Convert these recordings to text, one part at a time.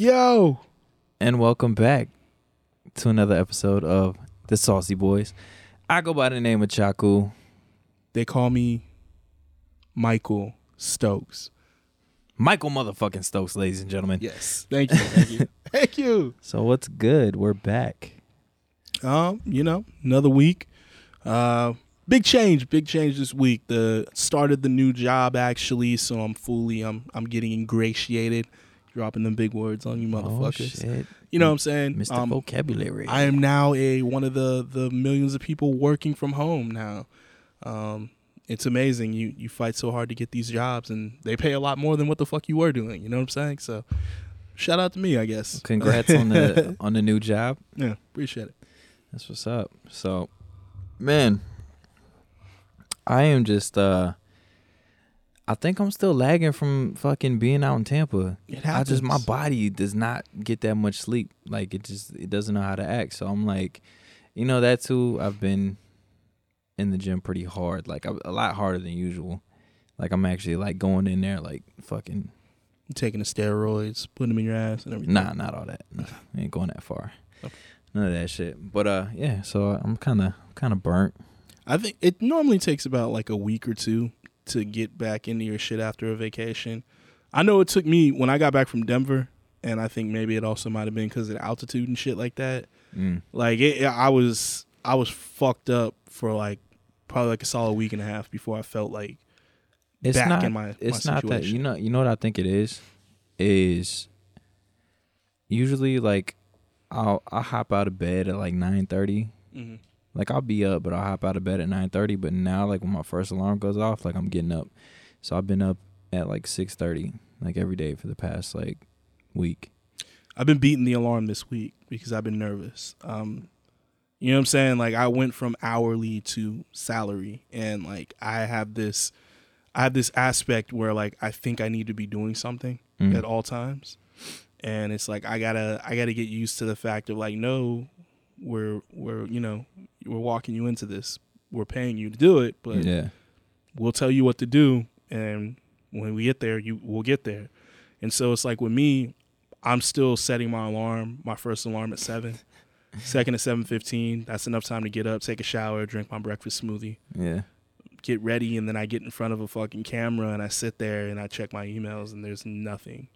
Yo, and welcome back to another episode of the Saucy Boys. I go by the name of Chaku. they call me Michael Stokes. Michael motherfucking Stokes, ladies and gentlemen. Yes, thank you, thank you, thank you. So what's good? We're back. Um, you know, another week. Uh, big change, big change this week. The started the new job actually, so I'm fully, I'm, I'm getting ingratiated. Dropping them big words on you, motherfuckers. Oh, you know what I'm saying? Mr. Um, Vocabulary. I am now a one of the the millions of people working from home now. Um, it's amazing. You you fight so hard to get these jobs, and they pay a lot more than what the fuck you were doing. You know what I'm saying? So, shout out to me, I guess. Congrats on the on the new job. yeah, appreciate it. That's what's up. So, man, I am just uh I think I'm still lagging from fucking being out in Tampa. It I just my body does not get that much sleep. Like it just it doesn't know how to act. So I'm like, you know that too. I've been in the gym pretty hard, like a, a lot harder than usual. Like I'm actually like going in there like fucking taking the steroids, putting them in your ass, and everything. nah, not all that. Nah, I ain't going that far. Okay. None of that shit. But uh, yeah. So I'm kind of kind of burnt. I think it normally takes about like a week or two to get back into your shit after a vacation. I know it took me when I got back from Denver, and I think maybe it also might have been because of the altitude and shit like that. Mm. Like it, I was, I was fucked up for like probably like a solid week and a half before I felt like It's back not. in my. it's my not that you know you know what I think it is is usually like I'll I'll hop out of bed at like nine thirty. Like I'll be up, but I'll hop out of bed at nine thirty. But now like when my first alarm goes off, like I'm getting up. So I've been up at like six thirty, like every day for the past like week. I've been beating the alarm this week because I've been nervous. Um, you know what I'm saying? Like I went from hourly to salary, and like I have this, I have this aspect where like I think I need to be doing something Mm. at all times, and it's like I gotta, I gotta get used to the fact of like, no, we're, we're, you know, we're walking you into this, we're paying you to do it, but yeah, we'll tell you what to do and when we get there you will get there. And so it's like with me i'm still setting my alarm my first alarm at 7 second at 7.15 that's enough time to get up take a shower drink my breakfast smoothie. Yeah. get ready and then i get in front of a fucking camera and i sit there and i check my emails and there's nothing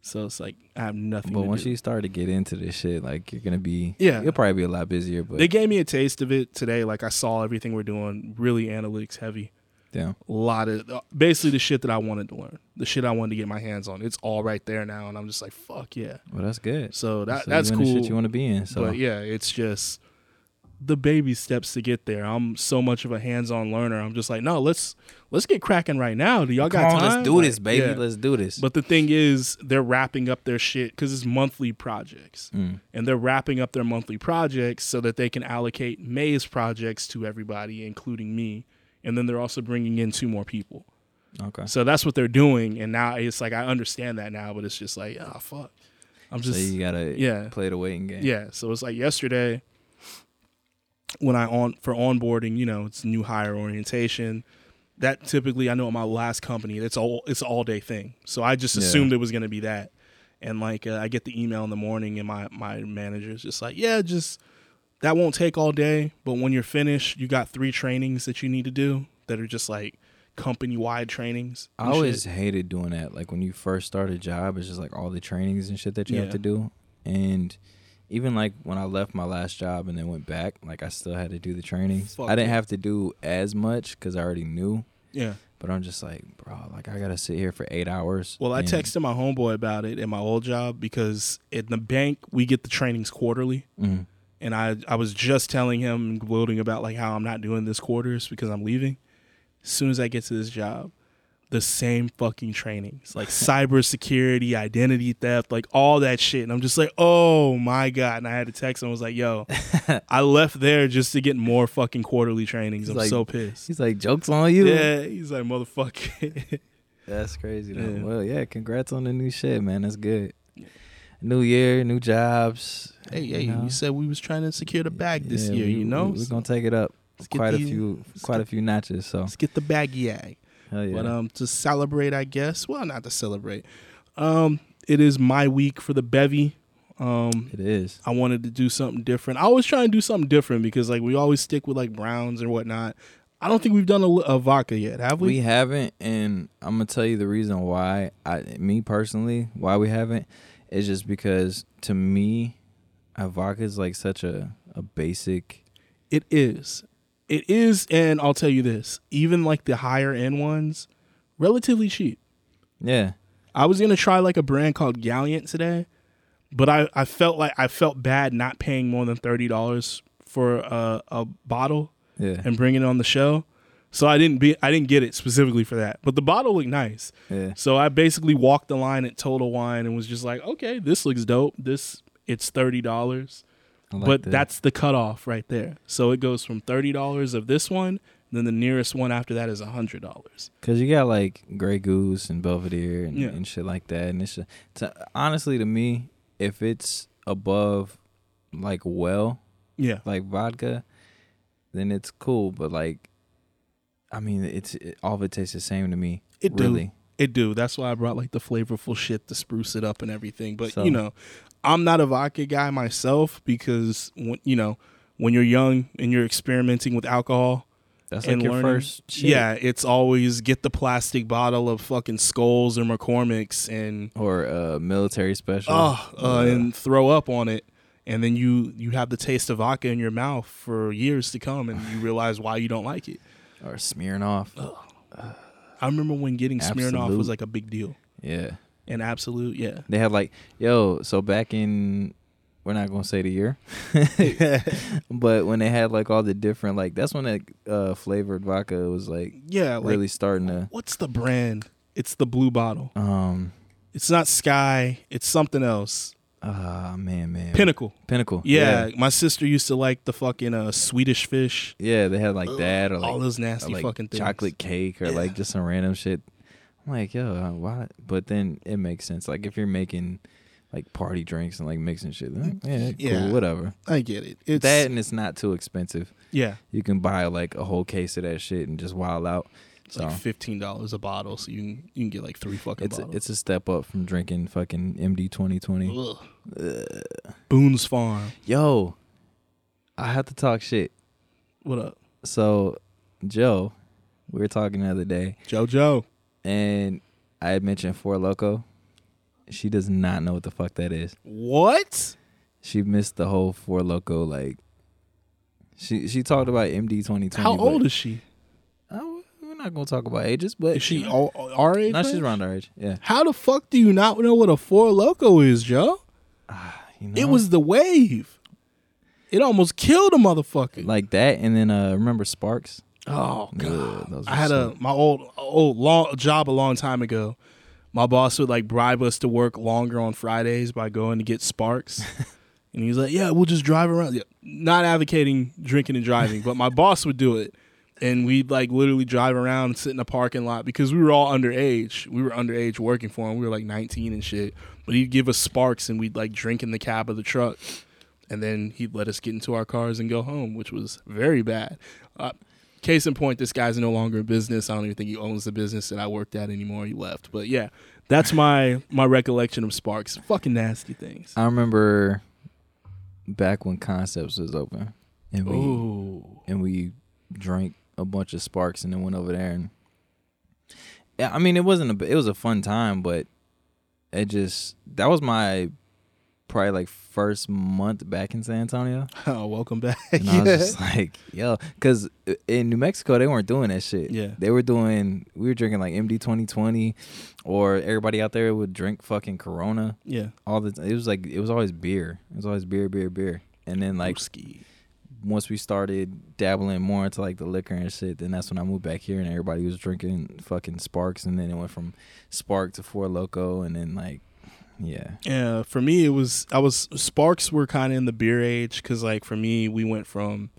so it's like i have nothing But once do. you start to get into this shit, like you're gonna be Yeah. you'll probably be a lot busier. But they gave me a taste of it today like i saw everything we're doing really analytics heavy yeah, a lot of uh, basically the shit that I wanted to learn, the shit I wanted to get my hands on. It's all right there now, and I'm just like, fuck yeah. well that's good. So that So that's you in the cool. Shit you want to be in. So But yeah, it's just the baby steps to get there. I'm so much of a hands-on learner. I'm just like, no, let's let's get cracking right now. Do y'all come got on, time? let's do Like, this, baby. yeah. Let's do this. But the thing is, they're wrapping up their shit because it's monthly projects, Mm. and they're wrapping up their monthly projects so that they can allocate May's projects to everybody, including me. And then they're also bringing in two more people. Okay. So that's what they're doing, and now it's like I understand that now, but it's just like, oh fuck, I'm so just you gotta yeah. play the waiting game. yeah. So it's like yesterday when I on for onboarding, you know, it's new hire orientation. That typically I know at my last company, it's all it's all day thing. So I just Yeah. assumed it was gonna be that, and like uh, I get the email in the morning, and my my manager's just like, yeah, just that won't take all day, but when you're finished, you got three trainings that you need to do that are just like company wide trainings. I shit. always hated doing that. Like when you first start a job, it's just like all the trainings and shit that you have to do. And even like when I left my last job and then went back, like I still had to do the trainings. Fuck I didn't yeah. have to do as much because I already knew. yeah. But I'm just like, bro, like I gotta sit here for eight hours. Well, I texted my homeboy about it in my old job because in the bank we get the trainings quarterly, Mhm. and I I was just telling him gloating about like how I'm not doing this quarters because I'm leaving. As soon as I get to this job, the same fucking trainings like cybersecurity, identity theft, like all that shit, and I'm just like, oh my god! And I had to text him. I was like, yo, I left there just to get more fucking quarterly trainings. He's I'm like- so pissed. He's like, jokes on you. Yeah, he's like motherfucker. That's crazy though. Yeah. Well, yeah, congrats on the new shit, man. That's good. New year, new jobs. hey, you hey, know? you said we was trying to secure the bag this Yeah, year. we- you know, we, are gonna take it up quite a few, quite get- a few notches. So Let's get the baggy ag. Hell yeah. But um, to celebrate, I guess. Well, not to celebrate. Um, it is my week for the bevy. Um, It is. I wanted to do something different. I always try and do something different because like we always stick with like browns and whatnot. I don't think we've done a, a vodka yet, have we? We haven't, and I'm gonna tell you the reason why. I, me personally, why we haven't, is just because to me, a vodka is like such a a basic. It is. It is, and I'll tell you this: even like the higher end ones, relatively cheap. Yeah, I was gonna try like a brand called Galliant today, but I, I felt like I felt bad not paying more than thirty dollars for a, a bottle yeah, and bringing it on the show. So I didn't be I didn't get it specifically for that, but the bottle looked nice. yeah. So I basically walked the line at Total Wine and was just like, okay, this looks dope. This it's thirty dollars, like but that. that's the cutoff right there. So it goes from thirty dollars of this one, then the nearest one after that is hundred dollars. Cause you got like Grey Goose and Belvedere and, Yeah. and shit like that, and it's to, honestly to me, if it's above like well Yeah, like vodka, then it's cool. But like, I mean, it's it, all of it tastes the same to me. it do. really. It do. That's why I brought like the flavorful shit to spruce it up and everything. But So- you know, I'm not a vodka guy myself because when you know when you're young and you're experimenting with alcohol, That's like your learning- first shit. yeah, it's always get the plastic bottle of fucking Skol's or McCormick's and Or uh, military special. oh, uh, Yeah. and throw up on it. And then you you have the taste of vodka in your mouth for years to come, and you realize why you don't like it. or Smirnoff. I remember when getting Smirnoff Absolut. was like a big deal, Yeah. And Absolut, yeah. They had like, yo, so back in, we're not gonna say the year, but when they had like all the different like, that's when that uh, flavored vodka was like Yeah, like really starting to. what's the brand? It's the blue bottle. Um. It's not Skyy. It's something else. Ah man, man. Pinnacle. Pinnacle. Yeah, my sister used to like the fucking uh, Swedish fish. Yeah, they had like that or like, all those nasty like fucking things. chocolate cake or Yeah. like just some random shit. I'm like, yo, uh, why? But then it makes sense. Like if you're making like party drinks and like mixing shit, like, yeah, cool, whatever. I get it. It's that and it's not too expensive. yeah, You can buy like a whole case of that shit and just wild out. it's So like fifteen dollars a bottle, so you can you can get like three fucking it's a, bottles. it's a step up from drinking fucking MD twenty twenty. Boone's Farm. Yo, I have to talk shit. What up, So, Joe, we were talking the other day, JoJo? And I had mentioned Four Loco. She does not know what the fuck that is. What? She missed the whole Four Loco. Like, she she talked about MD twenty twenty. How old is she? Oh, we're not gonna talk about ages, but Is she all, our age? No, she's around our age. Yeah, How the fuck do you not know what a four loco is, Joe? you know, It was the wave. It almost killed a motherfucker. like that. And then uh remember Sparks? Oh Yeah, god. those I had so- a my old old long job a long time ago. My boss would like bribe us to work longer on Fridays by going to get Sparks. and he's like, "Yeah, we'll just drive around." Yeah, not advocating drinking and driving, but my boss would do it. And we'd like literally drive around and sit in a parking lot because we were all underage. We were underage working for him. We were like 19 and shit. But he'd give us Sparks and we'd like drink in the cab of the truck. And then he'd let us get into our cars and go home, which was very bad. Uh, case in point, this guy's no longer in business. I don't even think he owns the business that I worked at anymore. He left. But yeah, that's my my recollection of Sparks. Fucking nasty things. I remember back when Concepts was open, and we Oh, and we drank a bunch of Sparks, and then went over there and yeah, I mean it wasn't a it was a fun time, but it just that was my probably like first month back in San Antonio. oh welcome back. And I was just like, yo, because uh, in New Mexico they weren't doing that shit. Yeah. they were doing. We were drinking like MD twenty twenty, or everybody out there would drink fucking Corona yeah. all the. It was like it was always beer. It was always beer, beer, beer. And then like once we started dabbling more into like the liquor and shit, then that's when I moved back here and everybody was drinking fucking Sparks, and then it went from Spark to Four Loco, and then like, yeah, Yeah, for me it was I was Sparks were kind of in the beer age because like for me we went from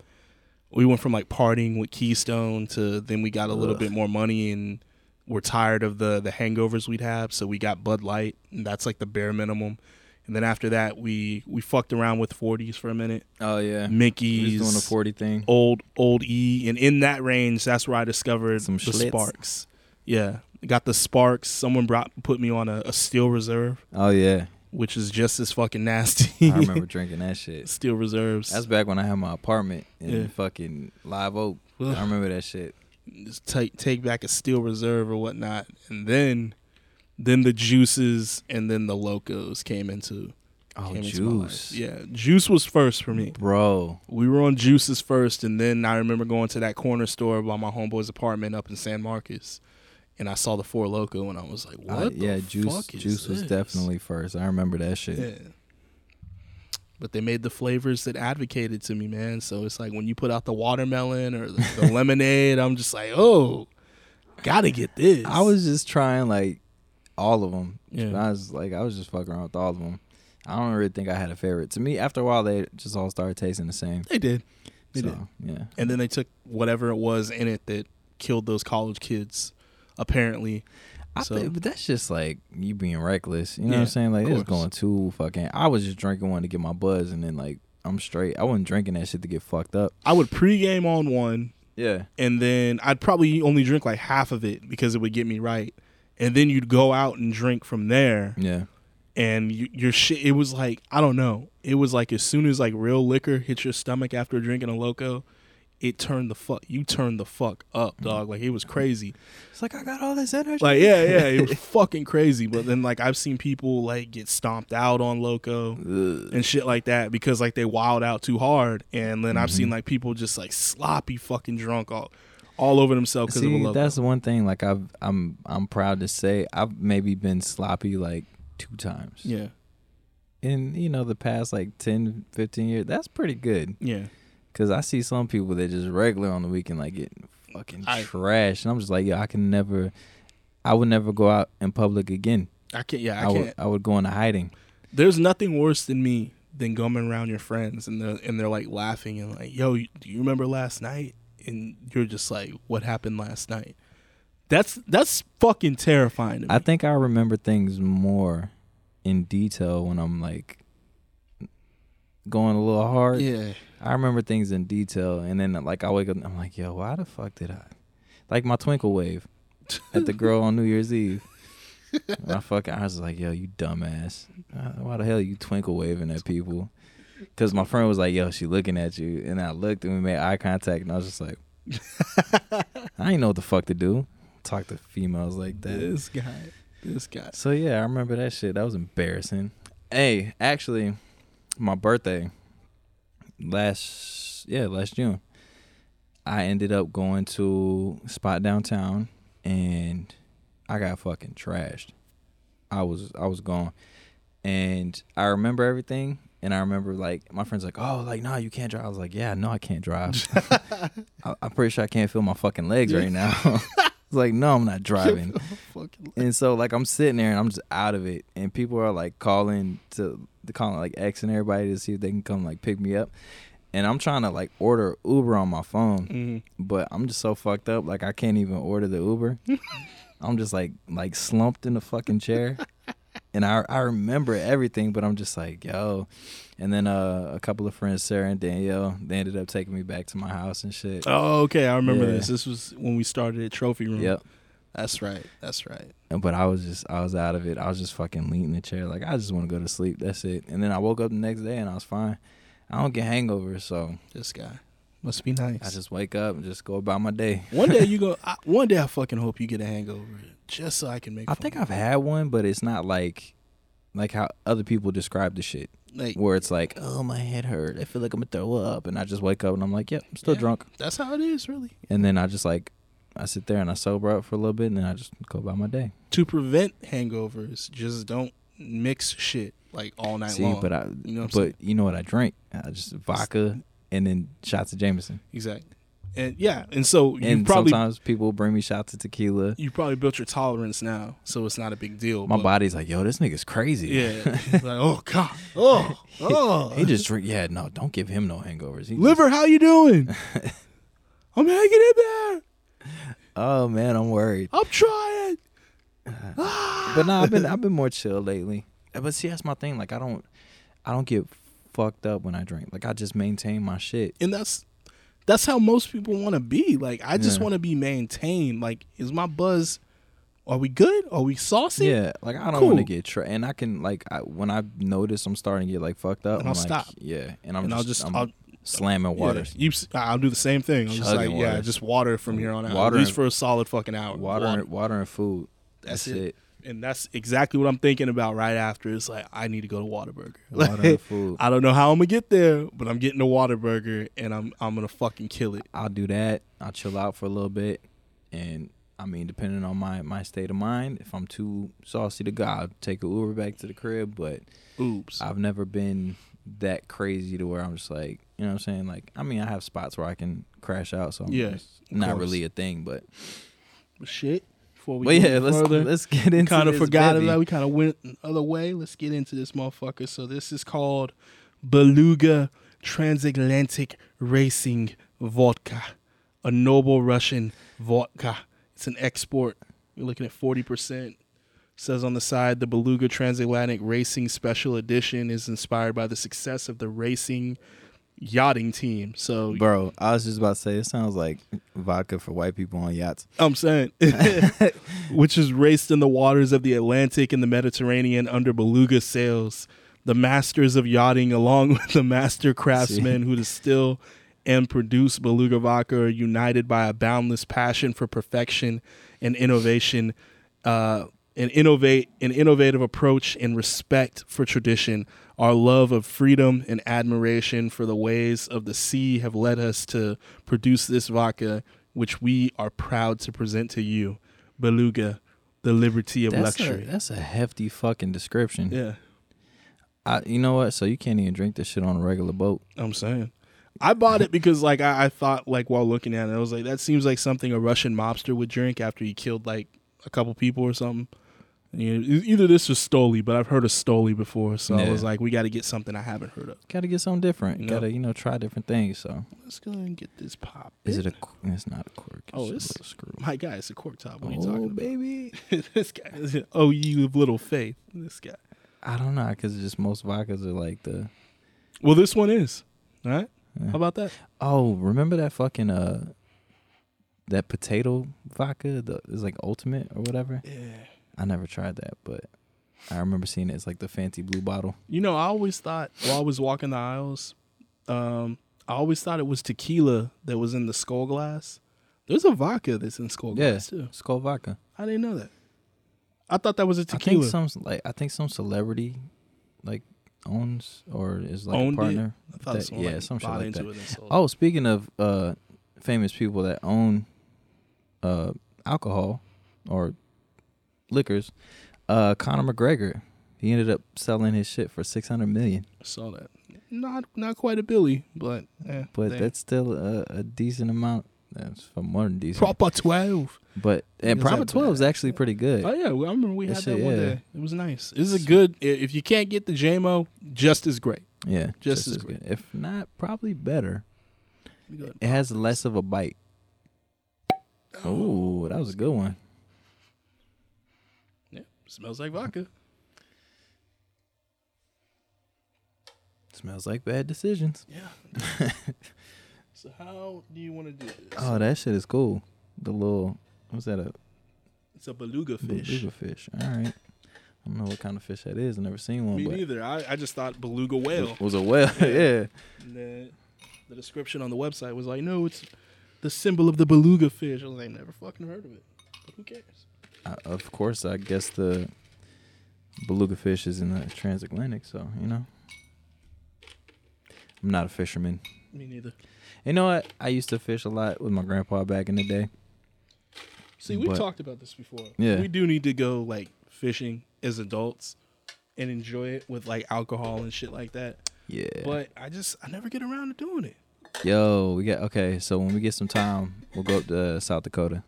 we went from like partying with Keystone to then we got a little Ugh. bit more money and we're tired of the the hangovers we'd have so we got Bud Light and that's like the bare minimum and then after that we we fucked around with 40s for a minute oh yeah, Mickey's doing a forty thing. old old E and in that range that's where I discovered Some the Schlitz. Sparks Yeah, got the sparks. Someone brought put me on a, a steel reserve, Oh yeah, which is just as fucking nasty. I remember drinking that shit. steel reserves. That's back when I had my apartment in Yeah. fucking Live Oak. Ugh. I remember that shit. just take take back a steel reserve or whatnot, and then then the juices and then the locos came into Oh, came into juice. Yeah, juice was first for me. Bro. We were on juices first, and then I remember going to that corner store by my homeboy's apartment up in San Marcos, and I saw the Four Loco, and I was like, Uh, "What? yeah, the juice juice was this? definitely first. I remember that shit. Yeah. But they made the flavors that advocated to me, man. So it's like when you put out the watermelon or the, the lemonade, I'm just like, oh, gotta get this. I was just trying like all of them. Yeah. I was like I was just fucking around with all of them. I don't really think I had a favorite. To me, after a while, they just all started tasting the same. They did. They so, did. Yeah. And then they took whatever it was in it that killed those college kids, apparently. I So- think, but that's just like you being reckless. You know what I'm saying? Like of it was going too fucking. I was just drinking one to get my buzz, and then like I'm straight. I wasn't drinking that shit to get fucked up. I would pregame on one, Yeah. and then I'd probably only drink like half of it because it would get me right. And then you'd go out and drink from there, Yeah. and you, your shit. It was like I don't know. It was like as soon as like real liquor hits your stomach after drinking a loco, it turned the fuck. You turned the fuck up, dog. Like it was crazy. It's like I got all this energy. Like yeah, yeah, it was fucking crazy. But then like I've seen people like get stomped out on loco. Ugh. and shit like that because like they wild out too hard and then I've Mm-hmm. seen like people just like sloppy fucking drunk all all over themselves because of a See, that's one thing. Like I've, I'm, I'm proud to say I've maybe been sloppy like two times. yeah, In you know the past like 10, 15 years, that's pretty good. yeah. Cause I see some people that just regular on the weekend like getting fucking I- trash, and I'm just like, yo, I can never, I would never go out in public again. I can't. Yeah, I, I, can't. would, I would go into hiding. There's nothing worse than me than going around your friends and they're and they're like laughing and like, "Yo, do you remember last night?" And you're just like, "What happened last night?" That's that's fucking terrifying to me. I think I remember things more in detail when I'm like going a little hard. yeah, I remember things in detail, and then like I wake up, and I'm like, yo, why the fuck did I? Like my twinkle wave at the girl on New Year's Eve. I fucking, I was like, yo, you dumbass. Uh, Why the hell are you twinkle waving at people? Because my friend was like, yo, she looking at you, and I looked and we made eye contact, and I was just like, I ain't know what the fuck to do. Talk to females like that. this guy, this guy. So yeah, I remember that shit. That was embarrassing. Hey, actually, my birthday last yeah last June, I ended up going to spot downtown and I got fucking trashed. I was I was gone, and I remember everything. And I remember like my friends like, oh, like nah, you can't drive. I was like, yeah, no, I can't drive. I, I'm pretty sure I can't feel my fucking legs right now. it's like, no, I'm not driving. And so like I'm sitting there and I'm just out of it, and people are like calling to they calling like X and everybody to see if they can come like pick me up, and I'm trying to like order Uber on my phone, Mhm. but I'm just so fucked up like I can't even order the Uber. I'm just like like slumped in the fucking chair, and I I remember everything, but I'm just like yo, and then uh, a couple of friends Sarah and Danielle they ended up taking me back to my house and shit. Oh, okay. I remember Yeah. this. This was when we started at Trophy Room. Yep. That's right. That's right. But I was just, I was out of it. I was just fucking leaning the chair. Like, I just want to go to sleep. That's it. And then I woke up the next day and I was fine. I don't get hangovers, so This guy must be nice. I just wake up and just go about my day. one day you go. I, one day I fucking hope you get a hangover, just so I can make. I think I've had one, but it's not like, like how other people describe the shit, like where it's like, oh, my head hurt. I feel like I'm gonna throw up, and I just wake up and I'm like, yep, I'm still Yeah. drunk. that's how it is, really. And then I just like, I sit there and I sober up for a little bit, and then I just go about my day. To prevent hangovers, just don't mix shit like all night See, long. but I, you know but saying? you know what I drink? I just vodka and then shots of Jameson. Exactly. And yeah, and so you and probably sometimes people bring me shots of tequila. you probably built your tolerance now, so it's not a big deal. My body's like, yo, this nigga's crazy. Yeah. like, oh god. Oh. Oh. he just drink. Yeah, no, don't give him no hangovers. He just- Liver, how you doing? I'm hanging in there. oh man, I'm worried. I'm trying. But no, I've been I've been more chill lately. But see, that's my thing. Like I don't I don't get fucked up when I drink. Like I just maintain my shit. and that's that's how most people want to be. Like I just Yeah. want to be maintained. Like is my buzz Are we good? Are we saucy? Yeah, like I don't Cool. want to get tra- and I can like I, when I notice I'm starting to get like fucked up, And I'm I'll like, stop. Yeah, and I'm and just, I'll just I'm I'll slamming water, Yeah, you, I'll do the same thing. I'm just like, Chugging yeah, just water from here on out. Water at least and- for a solid fucking hour. water, Water. and, water and food. That's That's, it. it. And that's exactly what I'm thinking about right after. It's like I need to go to Whataburger. Like. I don't know how I'm gonna get there, but I'm getting to Whataburger and I'm I'm gonna fucking kill it. I'll do that. I'll chill out for a little bit, and I mean, depending on my my state of mind, if I'm too saucy to go, I'll take a Uber back to the crib. But Oops. I've never been that crazy to where I'm just like, you know what I'm saying? Like, I mean, I have spots where I can crash out, so Yeah, it's of not course. really a thing. But Shit. Before we go yeah, let's further, let's get into kind of forgot bevy. about. We kind of went another way. Let's get into this motherfucker. So this is called Beluga Transatlantic Racing Vodka, a noble Russian vodka. It's an export. You're looking at forty percent. Says on the side, the Beluga Transatlantic Racing Special Edition is inspired by the success of the racing yachting team. So Bro, I was just about to say it sounds like vodka for white people on yachts. I'm saying, which is raced in the waters of the Atlantic and the Mediterranean under beluga sails. The masters of yachting, along with the master craftsmen who distill and produce beluga vodka, are united by a boundless passion for perfection and innovation. Uh, an innovate an innovative approach and respect for tradition. Our love of freedom and admiration for the ways of the sea have led us to produce this vodka, which we are proud to present to you. Beluga, the liberty of That's a, luxury. that's a hefty fucking description. yeah, I, you know what? So you can't even drink this shit on a regular boat. I'm saying. I bought it because like I, I thought like while looking at it, I was like, that seems like something a Russian mobster would drink after he killed like a couple people or something. Either this or Stoli, but I've heard of Stoli before, so I was like, we got to get something I haven't heard of. Got to get something different. Got to you know try different things. So Let's go and get this pop. is it a? It's not a cork. It's Oh, just a screw. My guy, it's a cork top. What are you oh talking about? baby. this guy is oh you of little faith. This guy. I don't know because just most vodkas are like the. Well, this one is. All right. Yeah. How about that? Oh, remember that fucking uh, that potato vodka? The it's like Ultimat or whatever. Yeah. I never tried that, but I remember seeing it. It's like the fancy blue bottle. You know, I always thought while I was walking the aisles, um, I always thought it was tequila that was in the skull glass. There's a vodka that's in skull Yeah. glass too. Skull vodka. I didn't know that. I thought that was a tequila. I think some like I think some celebrity like owns or is like Owned a partner. I thought that- someone yeah, like some shit like that. it. Oh, speaking of uh famous people that own uh alcohol or liquors, uh Conor McGregor, he ended up selling his shit for 600 million. I saw that. Not not quite a Billy, but eh, But damn. that's still a, a decent amount. That's for more than decent. proper twelve. but and Proper 12 is actually pretty good. Oh yeah, well, I remember we That had shit, that one yeah. day. It was nice. This is a good. If you can't get the JMO, just as great. yeah, just just, as as good. If not, probably better. It has less of a bite. Oh, that was a good one. Smells like vodka. Smells like bad decisions. Yeah. so how do you want to do this? Oh, that shit is cool. The little what's that a it's a beluga fish. beluga fish? All right. I don't know what kind of fish that is. I've never seen one, Me neither. I, I just thought beluga whale. was a whale. Yeah. the, the description on the website was like, no, it's the symbol of the beluga fish. I was like, never fucking heard of it. But who cares? Uh, of course, I guess the beluga fish is in the transatlantic, so you know. I'm not a fisherman. Me neither. You know what? I used to fish a lot with my grandpa back in the day. See, we But- talked about this before. Yeah. We do need to go like fishing as adults and enjoy it with like alcohol and shit like that. Yeah. But I just I never get around to doing it. Yo, we got okay. So when we get some time, we'll go up to South Dakota,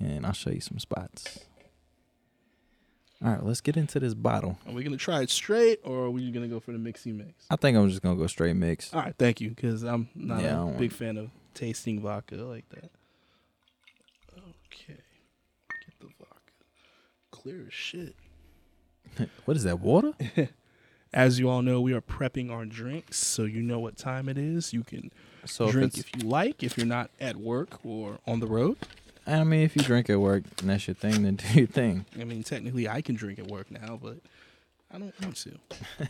and I'll show you some spots. All right, let's get into this bottle. Are we gonna try it straight or are we gonna go for the mixy mix? I think I'm just gonna go straight mix. All right, thank you, because I'm not Yeah, I a don't big fan of tasting vodka like that. Okay, get the vodka clear as shit. what is that? Water? As you all know, we are prepping our drinks, so you know what time it is. You can So if drink it's if you like, if you're not at work or on the road. I mean, if you drink at work and that's your thing, then do your thing. I mean, technically, I can drink at work now, but I don't want to.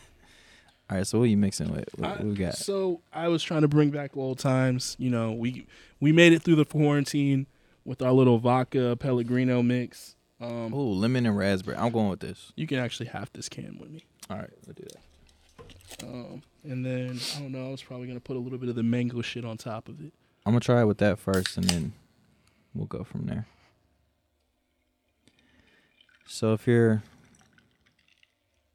All right, so what are you mixing with? What, what we got? So I was trying to bring back old times. You know, we we made it through the quarantine with our little vodka Pellegrino mix. Um, Oh, lemon and raspberry. I'm going with this. you can actually have this can with me. All right, we'll do that. Um, and then I don't know. I was probably gonna put a little bit of the mango shit on top of it. I'm gonna try it with that first, and then we'll go from there. So if you're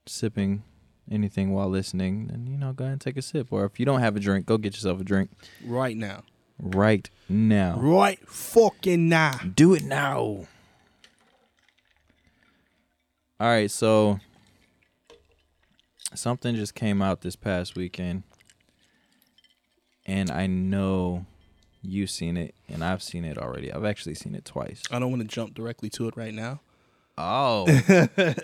sipping anything while listening, then you know go ahead and take a sip. Or if you don't have a drink, go get yourself a drink Right now. right now. Right fucking now. Do it now. All right, so something just came out this past weekend, and I know you've seen it, and I've seen it already. I've actually seen it twice. I don't want to jump directly to it right now. Oh,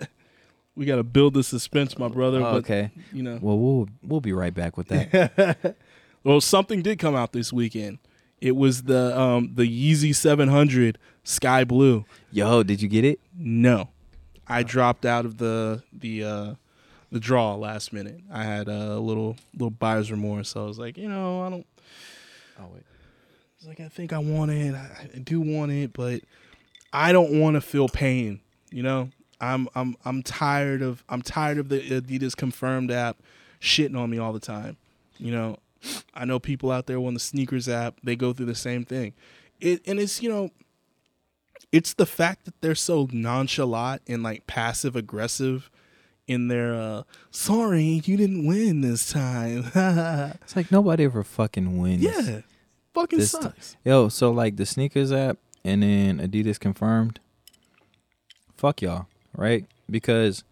We got to build the suspense, my brother. But okay. you know, Well, we'll we'll be right back with that. well, something did come out this weekend. It was the um the Yeezy 700 Sky Blue. Yo, did you get it? No, I dropped out of the the uh the draw last minute. I had a little little buyer's remorse, so I was like, you know, I don't. Oh wait. It's like I think I want it. I, I do want it, but I don't want to feel pain. You know, I'm I'm I'm tired of I'm tired of the Adidas confirmed app shitting on me all the time. You know, I know people out there on the sneakers app they go through the same thing. It and it's you know, it's the fact that they're so nonchalant and like passive aggressive in their uh sorry you didn't win this time. It's like nobody ever fucking wins. yeah, fucking This sucks. Yo, so like the sneakers app and then Adidas confirmed. Fuck y'all, right? Because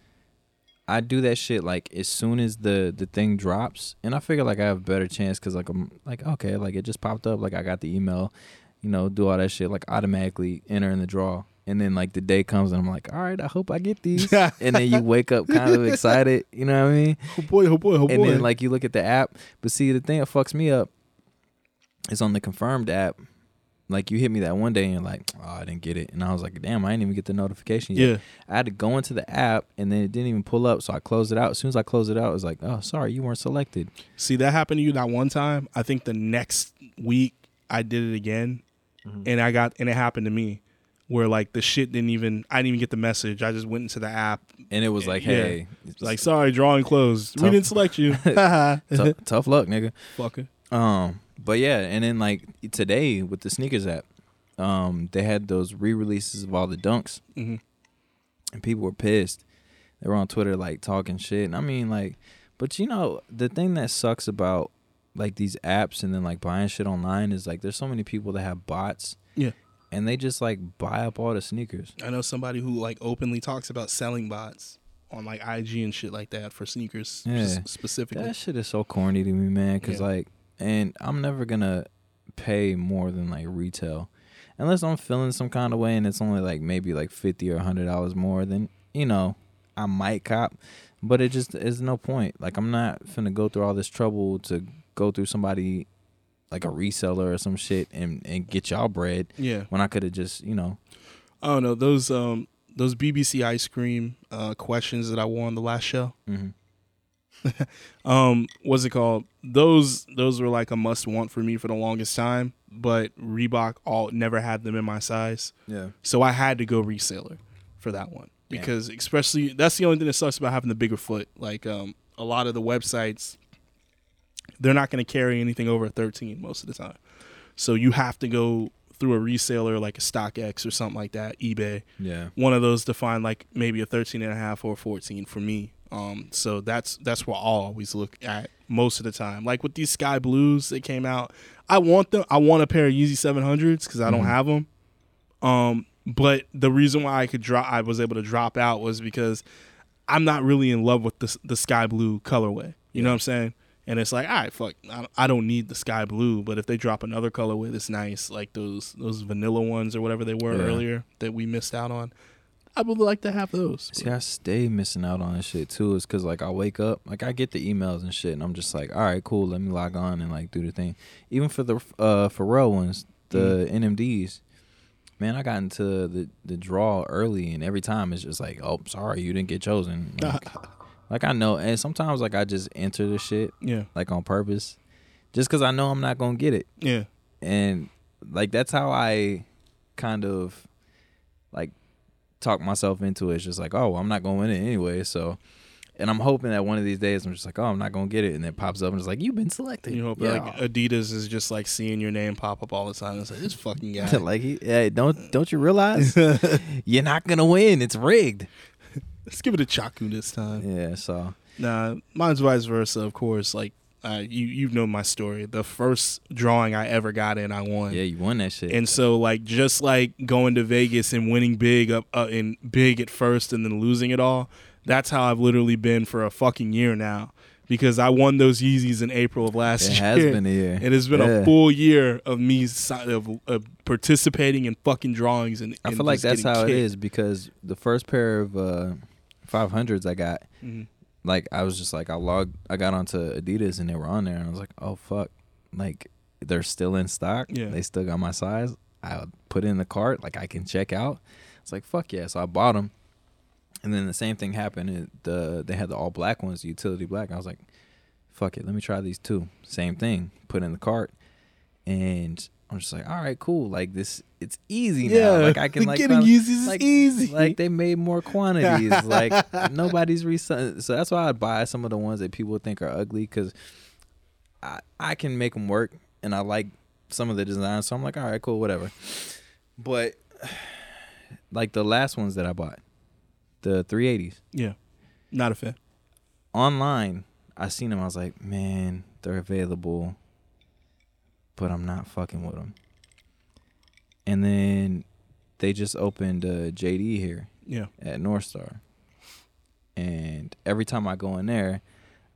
I do that shit like as soon as the the thing drops, and I figure like I have a better chance because like I'm like okay, like it just popped up, like I got the email, you know, do all that shit, like automatically enter in the draw, and then like the day comes and I'm like, all right, I hope I get these, and then you wake up kind of excited, you know what I mean? Oh boy, oh boy, oh boy. and then like you look at the app but see the thing that fucks me up is on the confirmed app like you hit me that one day and you're like oh i didn't get it and i was like damn i didn't even get the notification yet yeah. i had to go into the app and then it didn't even pull up so i closed it out as soon as i closed it out it was like oh sorry you weren't selected See, that happened to you that one time. I think the next week I did it again, Mm-hmm. and I got and it happened to me, where like the shit didn't even I didn't even get the message. I just went into the app, and it was like Yeah. hey it's like sorry, drawing closed. We didn't select you, tough, tough luck nigga fucker. Um, but yeah, and then like today with the sneakers app, um, they had those re-releases of all the dunks, Mhm. and people were pissed. They were on Twitter like talking shit, and I mean like, but you know the thing that sucks about like these apps and then like buying shit online is like there's so many people that have bots, Yeah. and they just like buy up all the sneakers. I know somebody who like openly talks about selling bots on like IG and shit like that for sneakers Yeah. specifically. That shit is so corny to me, man. Cause Yeah. like, and I'm never gonna pay more than like retail, unless I'm feeling some kind of way, and it's only like maybe like fifty or hundred dollars more. Then you know, I might cop, but it just is no point. Like I'm not finna go through all this trouble to go through somebody like a reseller or some shit and and get y'all bread yeah. when I could have just you know. I don't know those um those BBC ice cream uh questions that I wore on the last show. hmm um what's it called those those were like a must want for me for the longest time but reebok all never had them in my size Yeah. so i had to go reseller for that one Yeah. because especially that's the only thing that sucks about having the bigger foot like um a lot of the websites they're not going to carry anything over a 13 most of the time so you have to go through a reseller like a stockx or something like that ebay Yeah. one of those to find like maybe a 13 and a half or 14 for me um so that's that's what i'll always look at most of the time. Like with these sky blues that came out i want them i want a pair of yeezy 700s because i don't Mhm. have them um but the reason why i could drop i was able to drop out was because i'm not really in love with the, the sky blue colorway. You know what i'm saying? And it's like all right fuck I- i don't need the sky blue. But if they drop another colorway that's nice like those those vanilla ones or whatever they were Yeah. earlier that we missed out on i would like to have those See, I stay missing out on this shit too. Is because like I wake up, like I get the emails and shit, and I'm just like, all right, cool, let me log on and like do the thing. Even for the uh Pharrell ones, the NMDs, man, I got into the the draw early, and every time it's just like, oh, sorry, you didn't get chosen. Like, like I know, and sometimes like I just enter the shit yeah, like on purpose, just because I know I'm not gonna get it, yeah, and like that's how I kind of like talk myself into it. It's just like, oh, I'm not gonna win it anyway, so. And I'm hoping that one of these days I'm just like, oh, I'm not gonna get it, and it pops up and it's like, you've been selected. you hope Yeah. like Adidas is just like seeing your name pop up all the time. It's like this fucking guy. like, he, hey, don't don't you realize you're not gonna win? It's rigged. Let's give it a Chaku this time. Yeah. So Nah, mine's vice versa. Of course, like uh, you you know my story. The first drawing I ever got in, I won. yeah, you won that shit. And so, like, just like going to Vegas and winning big up uh, in big at first and then losing it all, that's how I've literally been for a fucking year now. Because I won those Yeezys in April of last it year. It has been a year. And It has been Yeah. a full year of me of, of participating in fucking drawings and, I feel like that's how it kicked. is because the first pair of uh, 500s I got, Mhm. Like I was just like I logged, I got onto Adidas and they were on there, and I was like, oh fuck, like they're still in stock. Yeah. They still got my size. I put in the cart, like I can check out. It's like fuck yeah, so I bought them. And then the same thing happened. It, the they had the all black ones, the utility black. I was like, fuck it, let me try these two. Same thing, put in the cart, and I'm just like, all right, cool. Like this, it's easy now. Like I can like getting is like- easy. like they made more quantities. like nobody's reselling. So that's why I buy some of the ones that people think are ugly because I I can make them work, and I like some of the designs. So I'm like, all right, cool, whatever. But like the last ones that I bought, the 380s yeah, not a fan. online, I seen them. I was like, man, they're available, but I'm not fucking with them. And then they just opened uh, JD here Yeah, at North Star. And every time I go in there,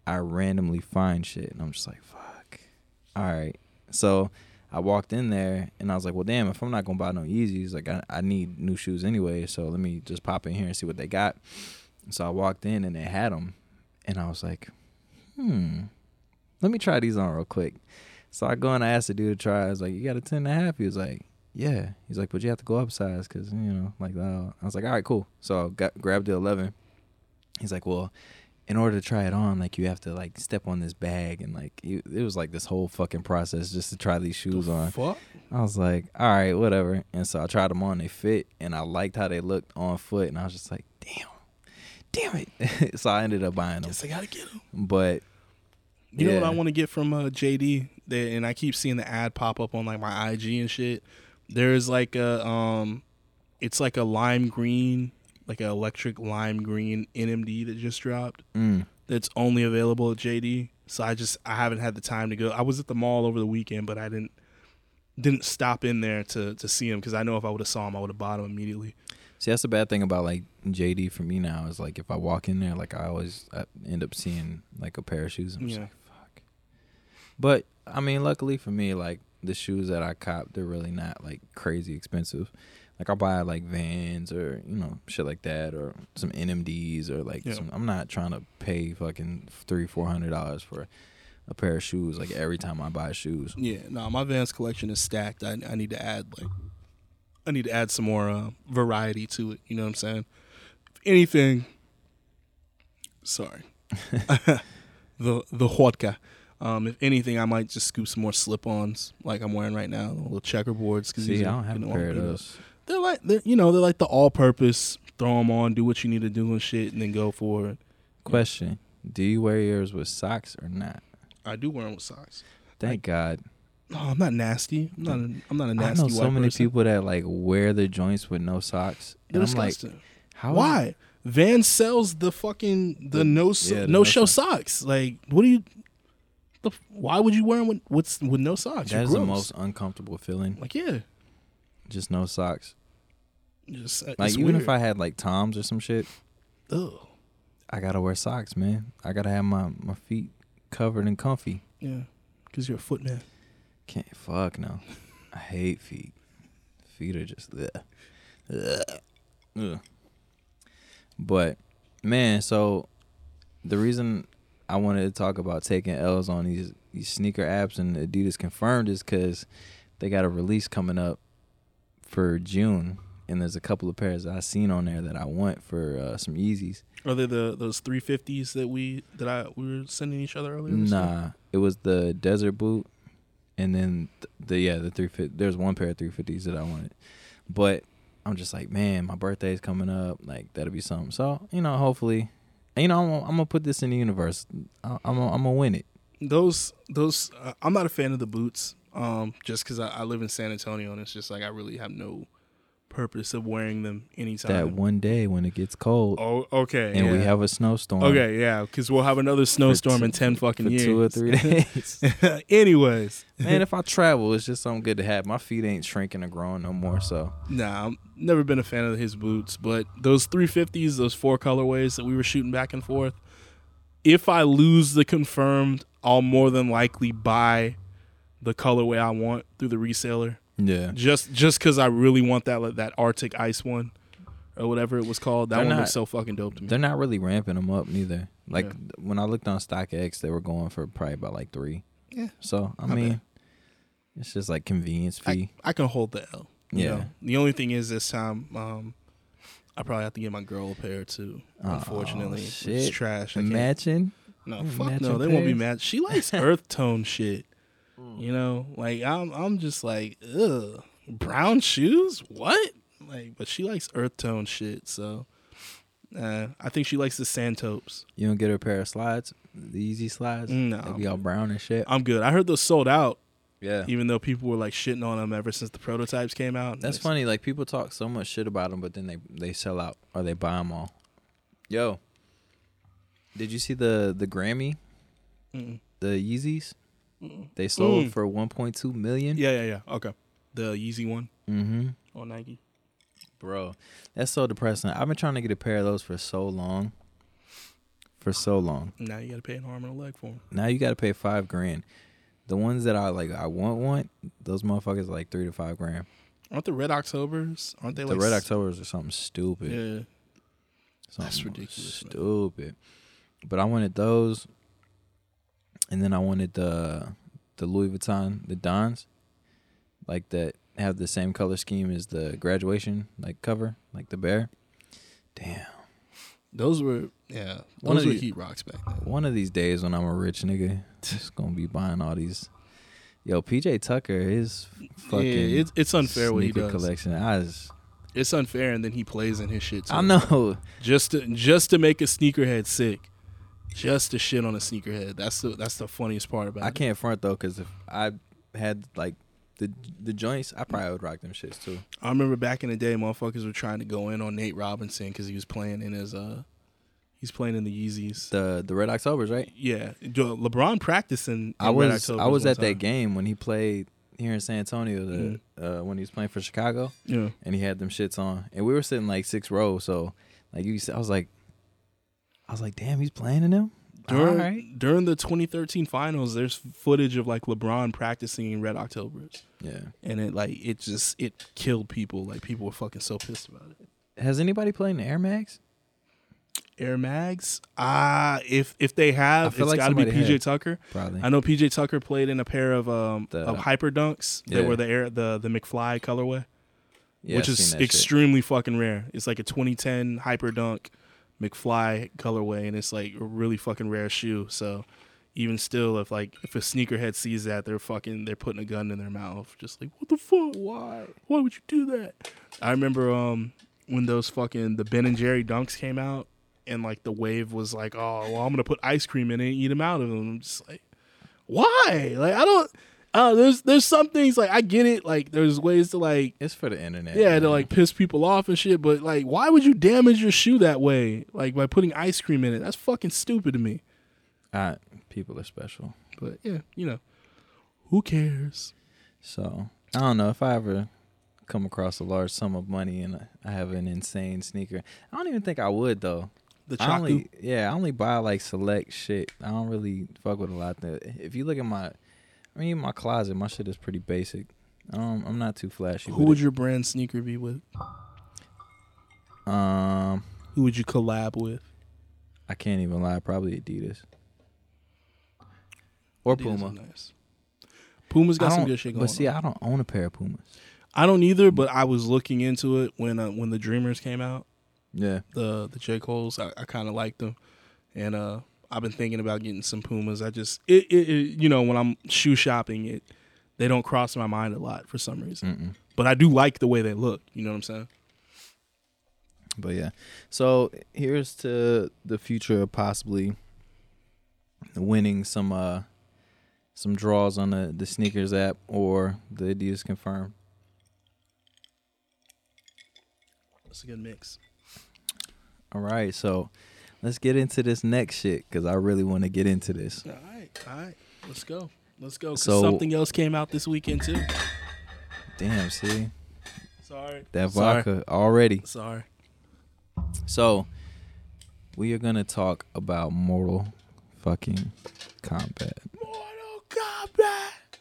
I randomly find shit. And I'm just like, fuck. All right. So I walked in there and I was like, well, damn, if I'm not going to buy no Yeezys, like I, I need new shoes anyway. So let me just pop in here and see what they got. So I walked in and they had them. And I was like, hmm, let me try these on real quick. So I go and I asked the dude to try. I was like, you got a 10 and a half? He was like, yeah. He's like, but you have to go up size because, you know, like that. I was like, all right, cool. So I got, grabbed the 11. He's like, well, in order to try it on, like you have to like step on this bag and like you, it was like this whole fucking process just to try these shoes on. Fuck. I was like, all right, whatever. And so I tried them on. They fit, and I liked how they looked on foot. And I was just like, damn, damn it. so I ended up buying them. Guess I gotta get them. But You know what I want to get from uh, JD? That, and I keep seeing the ad pop up on like my IG and shit. There's like a um, it's like a lime green, like an electric lime green NMD that just dropped. mm, That's only available at JD. So I just I haven't had the time to go. I was at the mall over the weekend, but I didn't didn't stop in there to to see him because I know if I would have saw him, I would have bought him immediately. see, that's the bad thing about like JD for me now is like if I walk in there, like I always I end up seeing like a pair of shoes. I'm just Yeah. like, fuck. But I mean, luckily for me, like the shoes that I cop, they're really not like crazy expensive. Like I buy like Vans or you know shit like that, or some NMDs or like Yeah. some, I'm not trying to pay fucking three four hundred dollars for a pair of shoes. Like every time I buy shoes, Yeah, no, my Vans collection is stacked. I I need to add like I need to add some more uh, variety to it. You know what I'm saying? If anything, sorry, the the vodka. Um, if anything, I might just scoop some more slip-ons like I'm wearing right now, little checkerboards. Cause see, I don't have you know, a pair of those. They're like they're, you know they're like the all-purpose. Throw them on, do what you need to do and shit, and then go for it. Question: Do you wear yours with socks or not? I do wear them with socks. Thank God. No, I'm not nasty. I'm not. A, I'm not a I nasty. I know so many person. people that like wear their joints with no socks. And I'm like, how? Why? Van sells the fucking the, no so, yeah, the no no show sock. socks. Like, what do you? The, why would you wear them with what's with no socks? You're That's the most uncomfortable feeling. like yeah. Just no socks. Just uh, Like even weird. if I had like Toms or some shit, Ugh. I gotta wear socks, man. I gotta have my my feet covered and comfy. yeah, because you're a foot man. Can't fuck no. I hate feet. Feet are just ugh. Ugh. Ugh. But man, so the reason I wanted to talk about taking L's on these these sneaker apps and Adidas confirmed is because they got a release coming up for June, and there's a couple of pairs that I seen on there that I want for uh, some Yeezys. Are they the those three fifties that we that I we were sending each other earlier? year? Nah, it was the desert boot, and then th- the yeah the three fifty. There's one pair of three fifties that I wanted, but I'm just like, man, my birthday's coming up. Like that'll be something. So you know, hopefully, you know, I'm, I'm gonna put this in the universe. I, I'm gonna, I'm gonna win it. those those uh, I'm not a fan of the boots. Um, just because I, I live in San Antonio and it's just like I really have no purpose of wearing them anytime. That one day when it gets cold Oh, okay. and we have a snowstorm. Okay, yeah, because we'll have another snowstorm two- in ten fucking years. two or three days. Anyways, Man, if I travel, it's just something good to have. My feet ain't shrinking or growing no more. So nah, I'm never been a fan of his boots, but those 350s, those four colorways that we were shooting back and forth. If I lose the confirmed, I'll more than likely buy the colorway I want through the reseller. Yeah, Just just because I really want that like, that Arctic Ice one or whatever it was called. That They're one not- looks so fucking dope to me. they're not really ramping them up neither. Like Yeah. when I looked on StockX, they were going for probably about like three. Yeah. So I mean, bad. it's just like convenience fee. I, I can hold the L. you Yeah. know? The only thing is this time, um, I probably have to get my girl a pair too. Oh, Unfortunately, it's trash. I Matching. No, fuck no, they won't be mad. She likes earth tone shit. Mm. You know, like I'm, I'm just like, ugh, brown shoes, what? Like, but she likes earth tone shit. So, uh, I think she likes the Sand Taupes. You don't get her a pair of slides, the Yeezy slides. No, They be all brown and shit. I'm good. I heard those sold out, yeah. even though people were like shitting on them ever since the prototypes came out. That's funny. Like people talk so much shit about them, but then they they sell out or they buy them all. Yo, did you see the the Grammy, Mm-mm. the Yeezys? They sold Mm. for 1.2 million. Yeah, yeah, yeah. Okay, the Yeezy one Mm-hmm. on Nike. Bro, that's so depressing. I've been trying to get a pair of those for so long. For so long. Now you got to pay an arm and a leg for them. Now you got to pay five grand. The ones that I like, I want, want those motherfuckers are like three to five grand. Aren't the Red Octobers? Aren't they the like Red Octobers are something stupid. Yeah, Something That's ridiculous, man. Stupid. But I wanted those, and then I wanted the the Louis Vuitton, the Dons, like that have the same color scheme as the graduation like cover, like the bear. Damn. those were yeah. One Those of were the- heat rocks back then. One of these days when I'm a rich nigga, just gonna be buying all these. Yo, PJ Tucker, his fucking yeah, it's it's unfair what he does. collection. I just, It's unfair, and then he plays in his shit too. I know. just to just to make a sneakerhead sick, just to shit on a sneakerhead. That's the that's the funniest part about I it. I can't front though, cause if I had like the the joints, I probably would rock them shits too. I remember back in the day, motherfuckers were trying to go in on Nate Robinson because he was playing in his uh, he's playing in the Yeezys. The the Red Octobers, right? yeah, LeBron practicing. I was I was at that game when he played here in San Antonio, the uh, when he was playing for Chicago, Yeah, and he had them shits on, and we were sitting like six rows, so like you, said, I was like, I was like, damn, he's playing in them. during All right. during the 2013 finals, there's footage of like LeBron practicing in Red Octobers, Yeah. and it like it just it killed people. Like people were fucking so pissed about it. Has anybody played in Air Mags? Air Mags, ah, if if they have, it's like got to be PJ has. Tucker. Probably. I know PJ Tucker played in a pair of um The- of Hyperdunks that were the air the the McFly colorway, Yeah, which I've is that shit. extremely fucking rare. It's like a 2010 hyper dunk McFly colorway, and it's like a really fucking rare shoe. So even still, if like if a sneakerhead sees that, they're fucking they're putting a gun in their mouth, just like what the fuck? Why? Why would you do that? I remember um when those fucking the Ben and Jerry dunks came out, and like the wave was like, oh well, I'm gonna put ice cream in it and eat them out of them. I'm just like, why? Like I don't. Uh, there's there's some things like I get it. Like there's ways to like It's for the internet. yeah to like piss people off and shit. But like, why would you damage your shoe that way? Like by putting ice cream in it? That's fucking stupid to me. I, people are special. But yeah, you know, who cares? So I don't know if I ever come across a large sum of money and I have an insane sneaker. I don't even think I would though. The I only yeah, I only buy like select shit. I don't really fuck with a lot. That if you look at my, I mean my closet, my shit is pretty basic. Um, I'm not too flashy. Who would it. your brand sneaker be with? Um, Who would you collab with? I can't even lie. Probably Adidas or Adidas Puma. Nice. Puma's got some good shit going. But see, on. I don't own a pair of Pumas. I don't either, but I was looking into it when uh, when the Dreamers came out. Yeah. The the J Cole's, I, I kind of liked them, and uh, I've been thinking about getting some Pumas. I just it, it, it you know when I'm shoe shopping it, they don't cross my mind a lot for some reason. Mm-mm. But I do like the way they look. You know what I'm saying? But yeah. So here's to the future of possibly winning some uh some draws on the, the sneakers app or the Adidas confirm. That's a good mix. All right, so let's get into this next shit because I really want to get into this. All right, all right, let's go, let's go. So- something else came out this weekend too. Damn, see Sorry, that Sorry. vodka already. Sorry. So we are gonna talk about Mortal fucking Kombat. Mortal Kombat.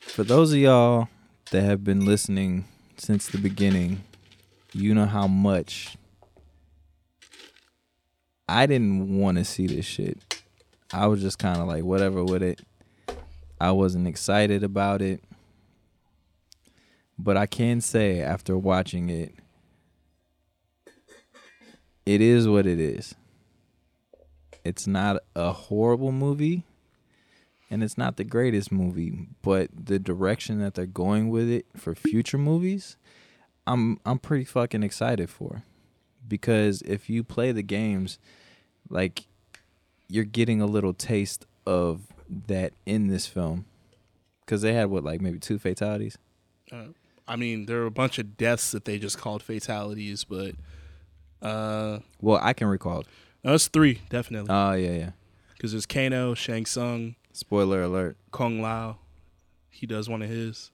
For those of y'all that have been listening since the beginning, you know how much I didn't want to see this shit. I was just kind of like whatever with it. I wasn't excited about it. But I can say after watching it, it is what it is. It's not a horrible movie and it's not the greatest movie, but the direction that they're going with it for future movies, I'm I'm pretty fucking excited for. Because if you play the games, like you're getting a little taste of that in this film. Cuz they had what like maybe two fatalities. Uh, I mean, there were a bunch of deaths that they just called fatalities, but uh, Well, I can recall. no, it's three definitely Oh, yeah, yeah. because there's Kano, Shang Tsung, Spoiler alert. Kung Lao. He does one of his.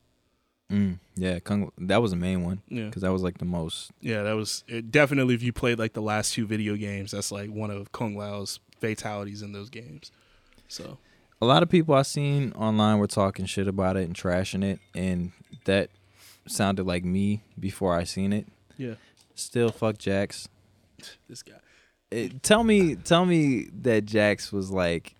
Mm, yeah, Kung, that was the main one Yeah, cuz that was like the most yeah, that was it, definitely. If you played like the last two video games, that's like one of Kung Lao's fatalities in those games. So a lot of people I seen online were talking shit about it and trashing it, and that sounded like me before I seen it. yeah, Still, fuck Jax. this guy. It, tell me, tell me that Jax was like,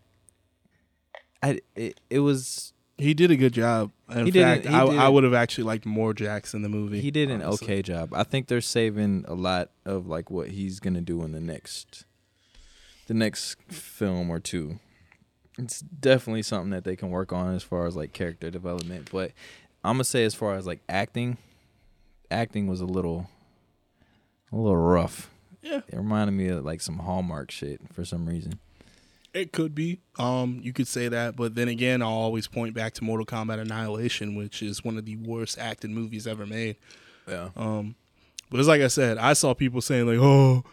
I it, it was He did a good job. In He fact, he I, did I would have actually liked more Jax in the movie. he did an honestly. okay job. I think they're saving a lot of like what he's gonna do in the next, the next film or two. It's definitely something that they can work on as far as like character development. But I'm gonna say as far as like acting, acting was a little, a little rough. Yeah, It reminded me of like some Hallmark shit for some reason. It could be. Um, you could say that, but then again, I'll always point back to Mortal Kombat Annihilation, which is one of the worst acted movies ever made. Yeah. Um, but it's like I said, I saw people saying like, "Oh,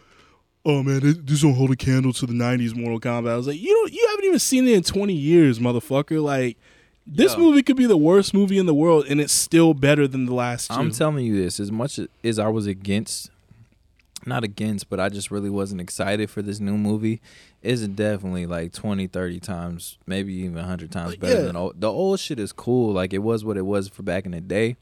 oh man, this, this don't hold a candle to the '90s Mortal Kombat." I was like, "You don't, you haven't even seen it in 20 years, motherfucker!" Like, this Yeah. movie could be the worst movie in the world, and it's still better than the last 2 I'm telling you this as much as I was against, not against, but I just really wasn't excited for this new movie. It's definitely like 20, 30 times, maybe even 100 times better yeah. than old. The old shit is cool. Like it was what it was for back in the day.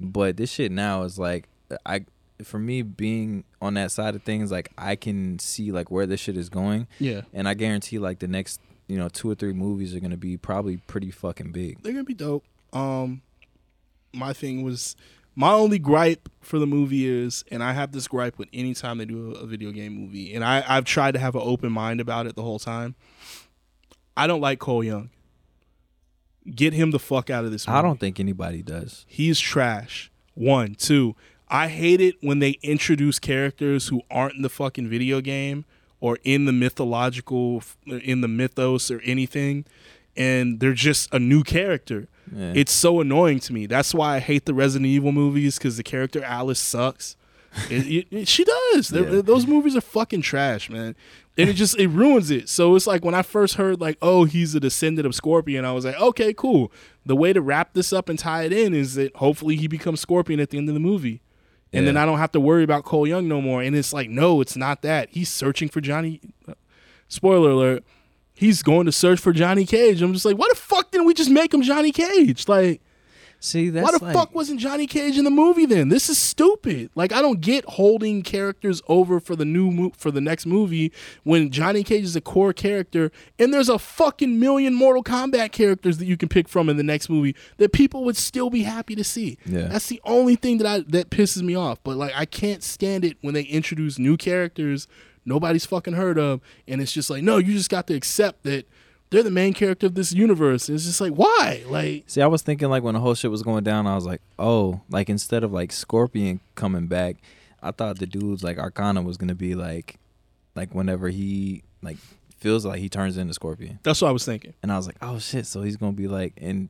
But this shit now is like, I, for me being on that side of things, like I can see like where this shit is going. yeah, And I guarantee like the next, you know, two or three movies are going to be probably pretty fucking big. they're gonna be dope. Um, my thing was my only gripe for the movie is, and I have this gripe with any time they do a, video game movie, and I I've tried to have an open mind about it the whole time. I don't like Cole Young. Get him the fuck out of this. Movie. I don't think anybody does. He's trash. One, two. I hate it when they introduce characters who aren't in the fucking video game or in the mythological, in the mythos or anything, and they're just a new character. Yeah. It's so annoying to me. That's why I hate the Resident Evil movies because the character Alice sucks. It- it- it- she does. Yeah. Those movies are fucking trash, man. And it just it ruins it. So it's like when I first heard like, oh, he's a descendant of Scorpion, I was like, okay, cool. The way to wrap this up and tie it in is that hopefully he becomes Scorpion at the end of the movie. And then I don't have to worry about Cole Young no more. And it's like, no, it's not that. He's searching for Johnny. Uh, spoiler alert. He's going to search for Johnny Cage. I'm just like, why the fuck didn't we just make him Johnny Cage? Like, See, that's Why the like, fuck wasn't Johnny Cage in the movie then? This is stupid. Like I don't get holding characters over for the new mo- for the next movie when Johnny Cage is a core character and there's a fucking million Mortal Kombat characters that you can pick from in the next movie that people would still be happy to see. Yeah. That's the only thing that I that pisses me off. But like I can't stand it when they introduce new characters nobody's fucking heard of and it's just like no, you just got to accept that they're the main character of this universe. It's just like why? Like See, I was thinking like when the whole shit was going down, I was like, oh, like instead of like Scorpion coming back, I thought the dudes like Arcana was gonna be like, like whenever he like feels like he turns into Scorpion, that's what I was thinking. and I was like, oh shit, so he's gonna be like, and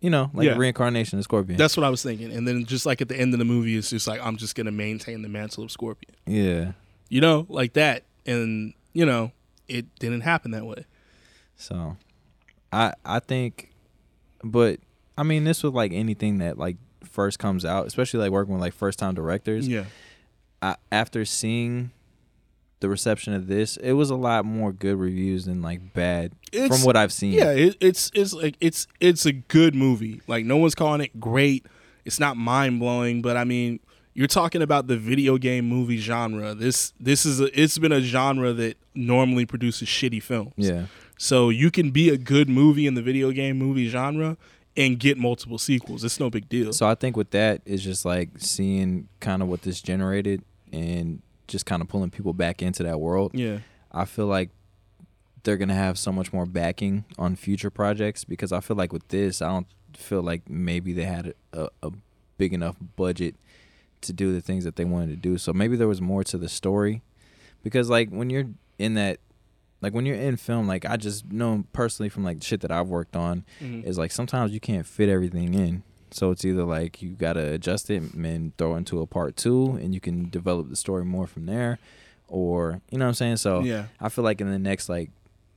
you know, like Yeah. reincarnation of Scorpion. That's what I was thinking. And then just like at the end of the movie, it's just like I'm just gonna maintain the mantle of Scorpion. yeah. You know, like that. And you know, it didn't happen that way. So, I I think, but I mean, this was like anything that like first comes out, especially like working with like first time directors. Yeah. I, after seeing the reception of this, it was a lot more good reviews than like bad It's- from what I've seen. Yeah, it, it's it's like it's it's a good movie. Like no one's calling it great. It's not mind blowing, but I mean, you're talking about the video game movie genre. This this is a, it's been a genre that normally produces shitty films. Yeah. So you can be a good movie in the video game movie genre and get multiple sequels. It's no big deal. So I think with that is just like seeing kind of what this generated and just kind of pulling people back into that world. yeah. I feel like they're gonna have so much more backing on future projects because I feel like with this, I don't feel like maybe they had a, a big enough budget to do the things that they wanted to do. So maybe there was more to the story because like when you're in that like when you're in film like I just know personally from like shit that I've worked on Mhm. is like sometimes you can't fit everything in. So it's either like you gotta adjust it and throw into a part two and you can develop the story more from there. Or you know what I'm saying? So yeah. I feel like in the next like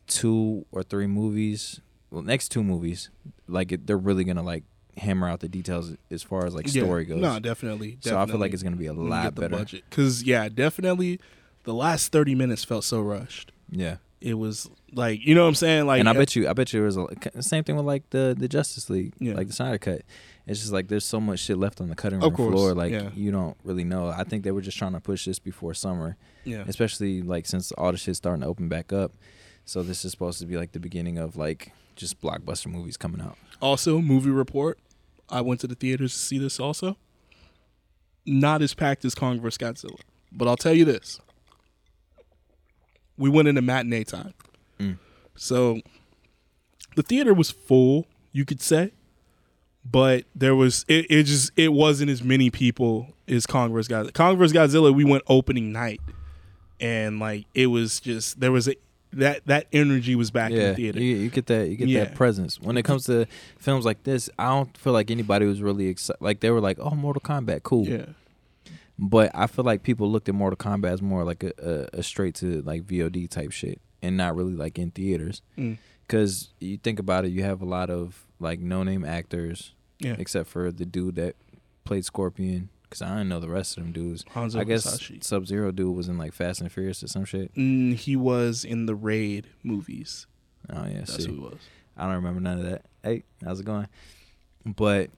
two or three movies, well, next two movies, like it, they're really gonna like hammer out the details as far as like Yeah. story goes. No, definitely. so I feel like it's gonna be a lot the better. budget. Cause yeah, definitely, the last thirty minutes felt so rushed. Yeah, It was like you know what I'm saying. Like and I bet you, I bet you, it was a, same thing with like the the Justice League, Yeah. like the Snyder cut. It's just like there's so much shit left on the cutting room floor, like yeah. you don't really know. I think they were just trying to push this before summer, yeah. especially like since all the shit's starting to open back up. So this is supposed to be like the beginning of like just blockbuster movies coming out. Also, movie report. I went to the theaters to see this. Also, not as packed as Kong vs Godzilla, but I'll tell you this: we went into matinee time, Mm. so the theater was full. You could say, but there was it, it. just it wasn't as many people as Kong vs Godzilla. Kong vs Godzilla. We went opening night, and like it was just there was a that that energy was back in the theater. You, you get that. You get Yeah. that presence. When it comes to films like this, I don't feel like anybody was really excited. Like they were like, "Oh, Mortal Kombat, cool." yeah. But I feel like people looked at Mortal Kombat as more like a, a, a straight to like VOD type shit, and not really like in theaters. Mm. Because you think about it, you have a lot of like no name actors, Yeah. except for the dude that played Scorpion. Because I didn't know the rest of them dudes. Hanzo I guess Sub Zero dude was in like Fast and Furious or some shit. Mm, he was in the Raid movies. Oh yeah, That's see. who he was. I don't remember none of that. Hey, how's it going? But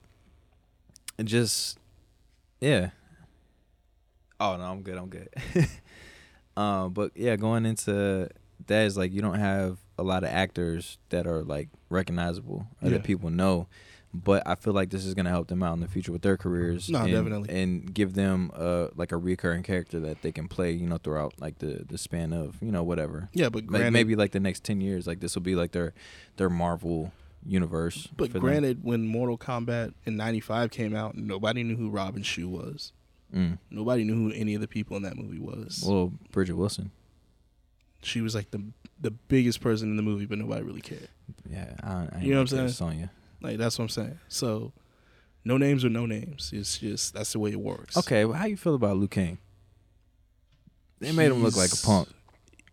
just yeah. Oh no, I'm good. I'm good. um, but yeah, going into that is like you don't have a lot of actors that are like recognizable or Yeah. that people know. But I feel like this is gonna help them out in the future with their careers. No, and, definitely. and give them uh like a recurring character that they can play, you know, throughout like the the span of you know whatever Yeah, but granted, maybe like the next 10 years like this will be like their their marvel universe but for them. granted, when Mortal Kombat in '95 came out, nobody knew who Robin Shou was. mm. Nobody knew who any of the people in that movie was. well Bridgette Wilson she was like the the biggest person in the movie, but nobody really cared. yeah I, I You know what I'm saying? sonya Like that's what I'm saying. So, no names are no names. It's just that's the way it works. okay well, how you feel about Liu Kang? they made him look like a punk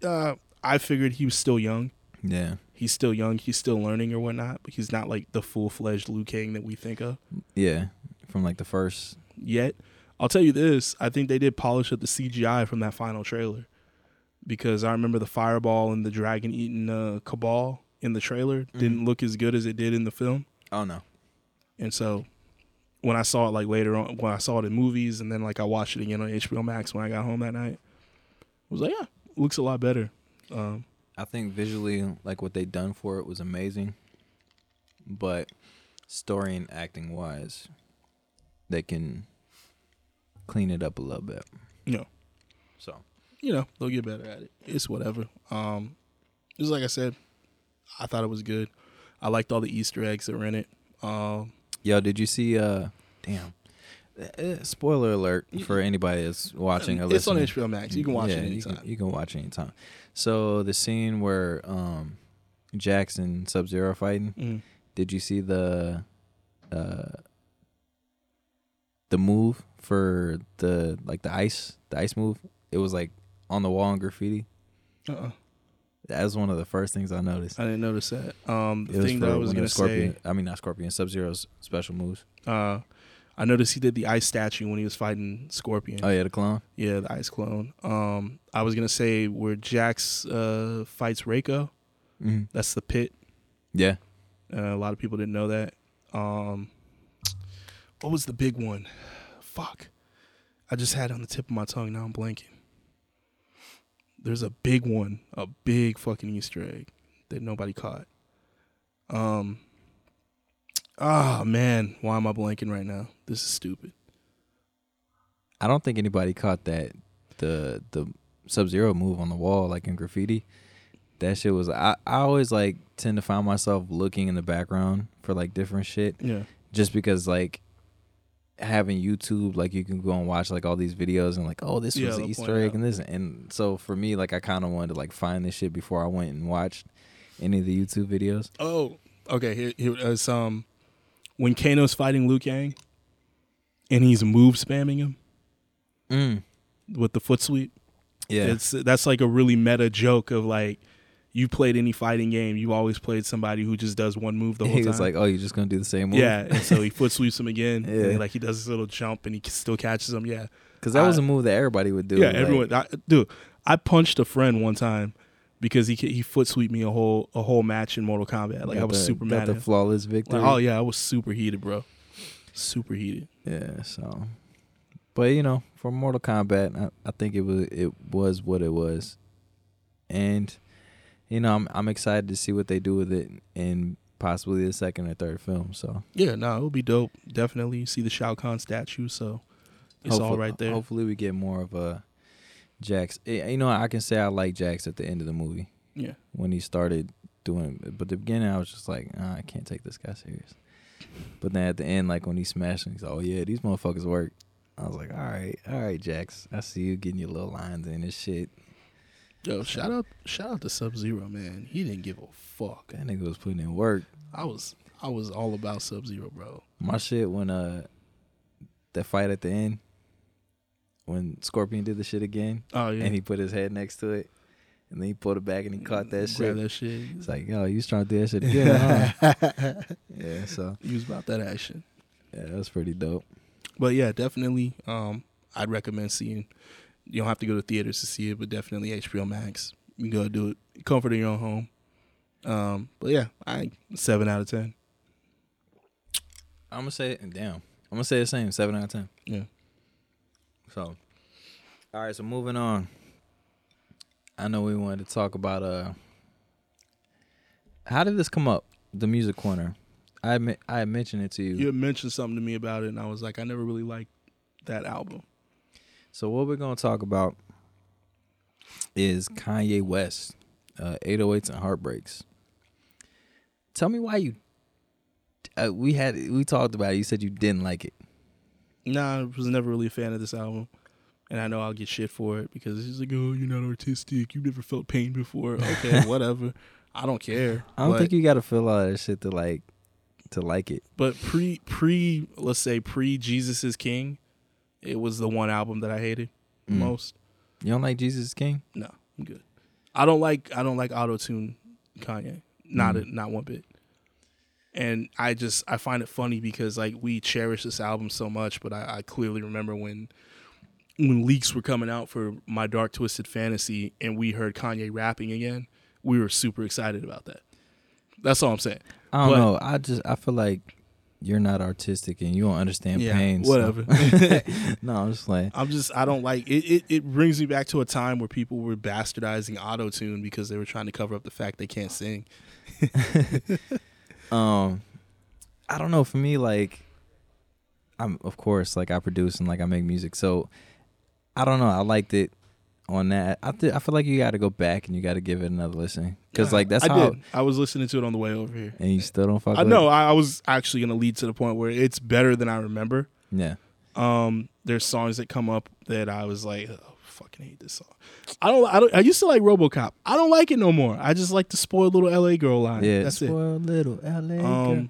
Uh, I figured he was still young. yeah He's still young. He's still learning or whatnot. But he's not like the full fledged Liu Kang that we think of. yeah from like the first yet. I'll tell you this: I think they did polish up the CGI from that final trailer because I remember the fireball and the dragon eating uh, Kabal in the trailer didn't Mhm. look as good as it did in the film, oh no and so when I saw it like later on when I saw it in movies and then like I watched it again on HBO Max when I got home that night. I was like, yeah, looks a lot better. Um, I think visually, like what they done for it was amazing, but story and acting wise, they can clean it up a little bit. you know, So you know, they'll get better at it. It's whatever. Um, just like I said, I thought it was good. I liked all the Easter eggs that were in it. Um, Yo, did you see? Uh, damn. Uh, spoiler alert for anybody that's watching or it's on listening. HBO Max. You can watch Yeah, it you anytime. can, you can watch it anytime. So the scene where um, Jax and Sub Zero fighting. Mm. Did you see the uh, the move for the like the ice the ice move? It was like on the wall in graffiti. Uh-uh. That was one of the first things I noticed. I didn't notice that. Um, the thing that I was gonna Scorpion. say, I mean not Scorpion, Sub Zero's special moves. uh, I noticed he did the ice statue when he was fighting Scorpion. Oh yeah, the clone. Yeah, the ice clone. Um, I was gonna say where Jax uh fights Reiko. hmm That's the pit. Yeah, Uh, a lot of people didn't know that. Um, what was the big one? Fuck. I just had it on the tip of my tongue. Now I'm blanking. There's a big one, a big fucking Easter egg that nobody caught. Um. Ah man, why am I blanking right now? This is stupid. I don't think anybody caught that the the Sub Zero move on the wall like in graffiti. That shit was I, I always like tend to find myself looking in the background for like different shit Yeah. just because like having YouTube like you can go and watch like all these videos and like oh this Yeah, was an Easter egg out. and this and so for me like I kind of wanted to like find this shit before I went and watched any of the YouTube videos. Oh, okay. Here, here is um, when Kano's fighting Liu Kang, and he's move spamming him Mm. with the foot sweep. Yeah, It's that's like a really meta joke of like you played any fighting game, you always played somebody who just does one move the whole he time. was like, "Oh, you're just gonna do the same move?" yeah, and so he foot sweeps him again. Yeah. like he does this little jump and he still catches him. Yeah, because that was a move that everybody would do. yeah. like- Everyone, I, dude, I punched a friend one time because he he foot sweeped me a whole a whole match in Mortal Kombat. Like I was the- super mad. the flawless victory. Like, oh yeah, I was super heated, bro. Super heated. Yeah, so but you know, for Mortal Kombat, I, I think it was it was what it was. And you know, I'm I'm excited to see what they do with it in possibly the second or third film. So Yeah, no, it'll be dope. Definitely You see the Shao Kahn statue, so it's all hopefully- right there. Hopefully we get more of a Jax. eh, You know, I can say I like Jax at the end of the movie Yeah, when he started doing but the beginning I was just like, "Ah, I can't take this guy serious. But then at the end, like when he smashed him, he's like, Oh yeah, these motherfuckers work. I was like, All right, all right, Jax. I see you getting your little lines in this shit. Yo, shout out, shout out to Sub Zero, man. He didn't give a fuck. That nigga was putting in work. I was, I was all about Sub Zero, bro. My shit when uh that fight at the end when Scorpion did the shit again Oh yeah, and he put his head next to it and then he pulled it back and he caught that shit. That shit. It's like, yo, you was trying to do that shit again, huh? yeah, so He was about that action. yeah, that was pretty dope. But yeah, definitely. Um, I'd recommend seeing. You don't have to go to theaters to see it, but definitely HBO Max. You can go do it, comfort in your own home. Um, but yeah, I seven out of ten. I'm gonna say it. damn. I'm gonna say the same, seven out of ten. Yeah. So all right, so moving on. I know we wanted to talk about uh how did this come up? The music corner. I admit, I had mentioned it to you. You had mentioned something to me about it, and I was like, I never really liked that album. So what we're gonna talk about is Kanye West, uh, 808s and Heartbreaks. Tell me why you. Uh, we had we talked about it. You said you didn't like it. Nah, I was never really a fan of this album. And I know I'll get shit for it because it's like, oh, you're not artistic. You've never felt pain before. Okay, whatever. I don't care. I don't but, think you got to feel all that shit to like to like it. But pre pre let's say pre Jesus is King, it was the one album that I hated Mm. most. You don't like Jesus King? No, I'm good. I don't like I don't like auto tune Kanye. Not Mm. a, not one bit. And I just I find it funny because like we cherish this album so much, but I, I clearly remember when when leaks were coming out for my Dark Twisted Fantasy and we heard Kanye rapping again, we were super excited about that. That's all I'm saying. I don't But- know. I just I feel like you're not artistic and you don't understand Yeah, pain. so- whatever. no, I'm just like, I'm just I don't like it, it. It brings me back to a time where people were bastardizing auto tune because they were trying to cover up the fact they can't sing. um, I don't know. For me, like, I'm of course like I produce and like I make music, so I don't know. I liked it on that. I th- I feel like you got to go back and you got to give it another listen because like that's I how. did. I was listening to it on the way over here. And you still don't fuck. I with know it? I, I was actually gonna lead to the point where it's better than I remember. Yeah. Um, there's songs that come up that I was like, oh, fucking hate this song. I don't. I don't. I used to like RoboCop. I don't like it no more. I just like the spoiled little LA girl line. Yeah. that's it. Spoiled little LA girl. Um,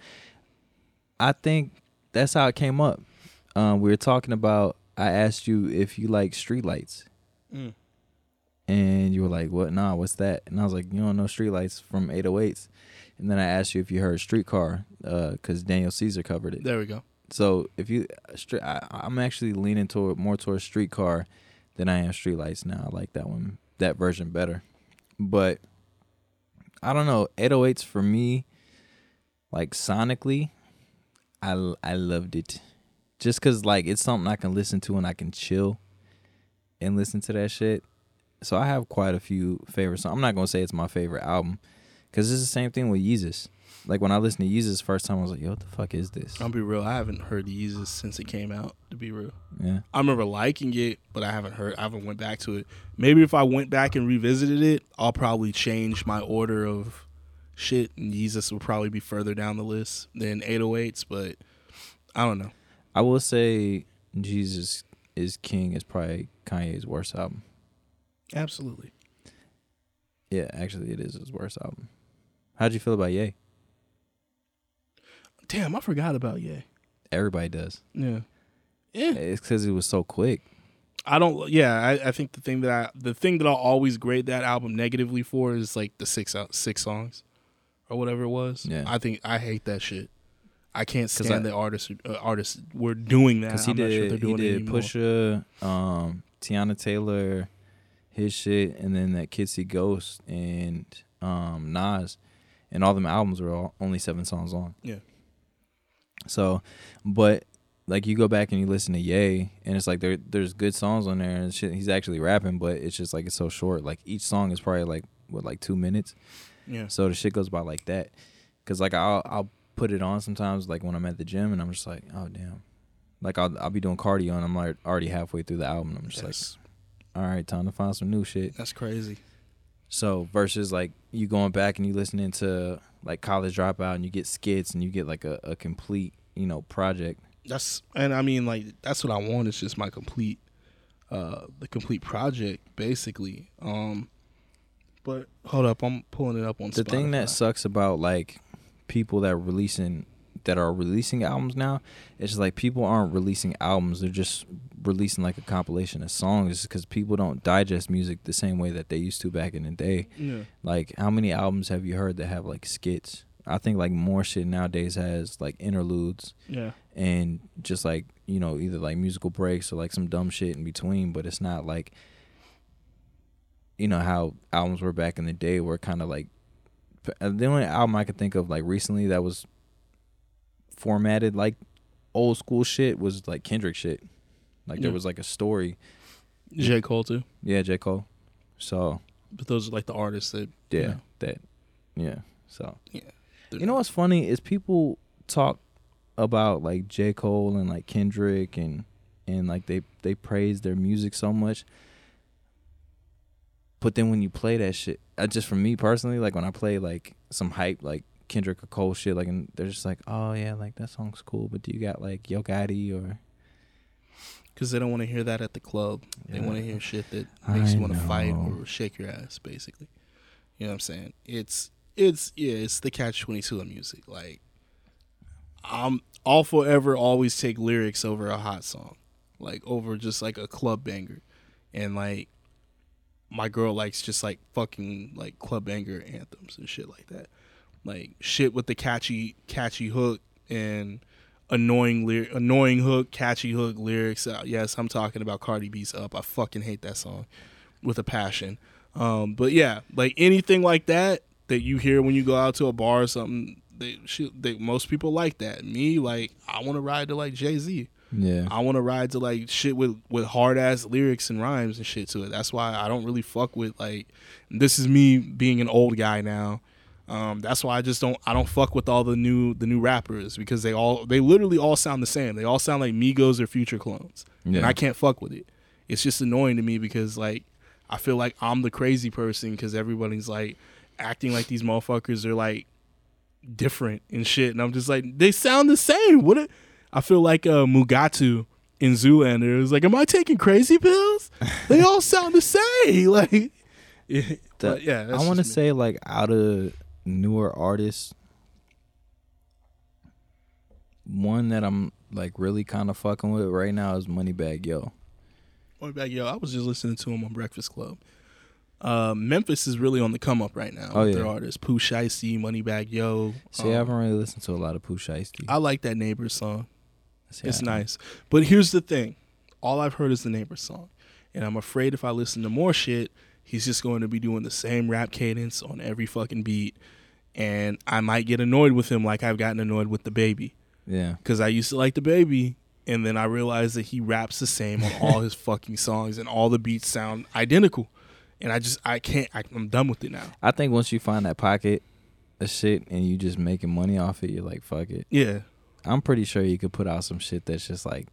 I think that's how it came up. Um, we were talking about. I asked you if you like streetlights, mm, and you were like, "What? Nah, what's that?" And I was like, "You don't know streetlights from 808s." And then I asked you if you heard Streetcar, uh, because Daniel Caesar covered it. there we go. So if you, uh, I, I'm actually leaning toward more towards Streetcar than I am Streetlights now. I like that one, that version better. But I don't know. 808s for me, like sonically, I I loved it. Just cause like it's something I can listen to and I can chill and listen to that shit. So I have quite a few favorite songs. I'm not gonna say it's my favorite album, cause it's the same thing with Yeezus. Like when I listened to Yeezus first time, I was like, "Yo, what the fuck is this?" I'll be real. I haven't heard Yeezus since it came out. To be real, Yeah. I remember liking it, but I haven't heard. I haven't went back to it. Maybe if I went back and revisited it, I'll probably change my order of shit, and Yeezus will probably be further down the list than 808s. But I don't know. I will say Jesus is King is probably Kanye's worst album. Absolutely. Yeah, actually it is his worst album. How'd you feel about Ye? Damn, I forgot about yeah. Everybody does. Yeah. Yeah. It's because it was so quick. I don't. Yeah, I, I think the thing that I the thing that I'll always grade that album negatively for is like the six out six songs, or whatever it was. Yeah. I think I hate that shit. I can't stand I- the artists uh, artists were doing that. Because he I'm not sure did they're doing he it did. Pusha, um, Teyana Taylor, his shit, and then that Kids See Ghosts and um Nas, and all them albums were all only seven songs long. Yeah. So, but like you go back and you listen to Ye, and it's like there there's good songs on there and shit. He's actually rapping, but it's just like it's so short. Like each song is probably like what like two minutes. Yeah. So the shit goes by like that. Cause like I'll I'll put it on sometimes like when I'm at the gym and I'm just like oh damn, like I'll I'll be doing cardio and I'm like already halfway through the album. And I'm just That's, like all right, time to find some new shit. that's crazy. So versus like you going back and you listening to like college dropout and you get skits and you get like a, a complete you know project. That's and I mean like that's what I want. It's just my complete, uh, the complete project basically. Um, but hold up, I'm pulling it up on The thing that sucks about like people that are releasing that are releasing albums now, it's just like people aren't releasing albums; they're just releasing like a compilation of songs because people don't digest music the same way that they used to back in the day. Yeah. Like, how many albums have you heard that have like skits? I think like more shit nowadays has like interludes Yeah. and just like you know either like musical breaks or like some dumb shit in between, but it's not like you know how albums were back in the day were kind of like uh, the only album I could think of like recently that was formatted like old school shit was like Kendrick shit. Like there Yeah. was like a story. J Cole too. Yeah, J. Cole. So But those are like the artists that yeah, that yeah. So they're- you know what's funny is people talk about like J. Cole and like Kendrick and and like they they praise their music so much. But then when you play that shit, uh, just for me personally, like when I play like some hype like Kendrick or Cole shit, like and they're just like, oh yeah, like that song's cool, but do you got like Yo Gotti or because they don't want to hear that at the club. They want to hear shit that I makes you want to fight or shake your ass, basically. You know what I'm saying? It's it's yeah, it's the catch twenty two of music. Like I'm I'll forever always take lyrics over a hot song, like over just like a club banger, and like my girl likes just like fucking like club banger anthems and shit like that, like shit with the catchy catchy hook and annoying lyric, annoying hook, catchy hook lyrics. Uh, yes, I'm talking about Cardi B's "Up." I fucking hate that song with a passion. Um, but yeah, like anything like that that you hear when you go out to a bar or something, they, she, they most people like that. Me, like I want to ride to like Jay Z. Yeah. I want to ride to like shit with with hard ass lyrics and rhymes and shit to it. That's why I don't really fuck with like. This is me being an old guy now. Um, that's why I just don't I don't fuck with all the new the new rappers because they all they literally all sound the same. They all sound like Migos or Future clones, and I can't fuck with it. It's just annoying to me because like I feel like I'm the crazy person because everybody's like acting like these motherfuckers are like different and shit, and I'm just like they sound the same. What? It, I feel like uh, Mugatu in Zoolander. It was like, am I taking crazy pills? They all sound the same. Like, yeah, but yeah. I want to say like out of newer artists, one that I'm like really kind of fucking with right now is Moneybagg Yo. Back, yo, I was just listening to him on Breakfast Club. Uh, Memphis is really on the come up right now Oh, with their yeah. artists. Pooh Shiesty, Moneybagg Yo. See, I Um, haven't really listened to a lot of Pooh Shiesty. I like that Neighbors song. See, It's nice. But here's the thing. All I've heard is the Neighbors song. And I'm afraid if I listen to more shit, he's just going to be doing the same rap cadence on every fucking beat. And I might get annoyed with him like I've gotten annoyed with DaBaby. Yeah. Because I used to like DaBaby. And then I realized that he raps the same on all his fucking songs and all the beats sound identical. And I just, I can't, I, I'm done with it now. I think once you find that pocket of shit and you just making money off it, you're like, fuck it. Yeah. I'm pretty sure you could put out some shit that's just like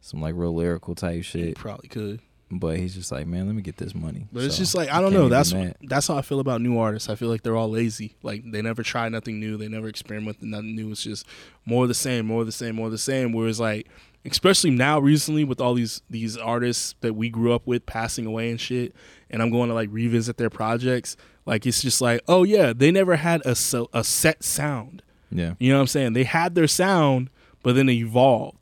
some like real lyrical type shit. probably could. But he's just like, man, let me get this money. But it's just like I don't know. That's mad. that's how I feel about new artists. I feel like they're all lazy. Like they never try nothing new. They never experiment with nothing new. It's just more of the same, more of the same, more of the same. Whereas like, especially now recently with all these these artists that we grew up with passing away and shit, and I'm going to like revisit their projects. Like it's just like, oh yeah, they never had a so, a set sound. yeah. You know what I'm saying? They had their sound, but then they evolved.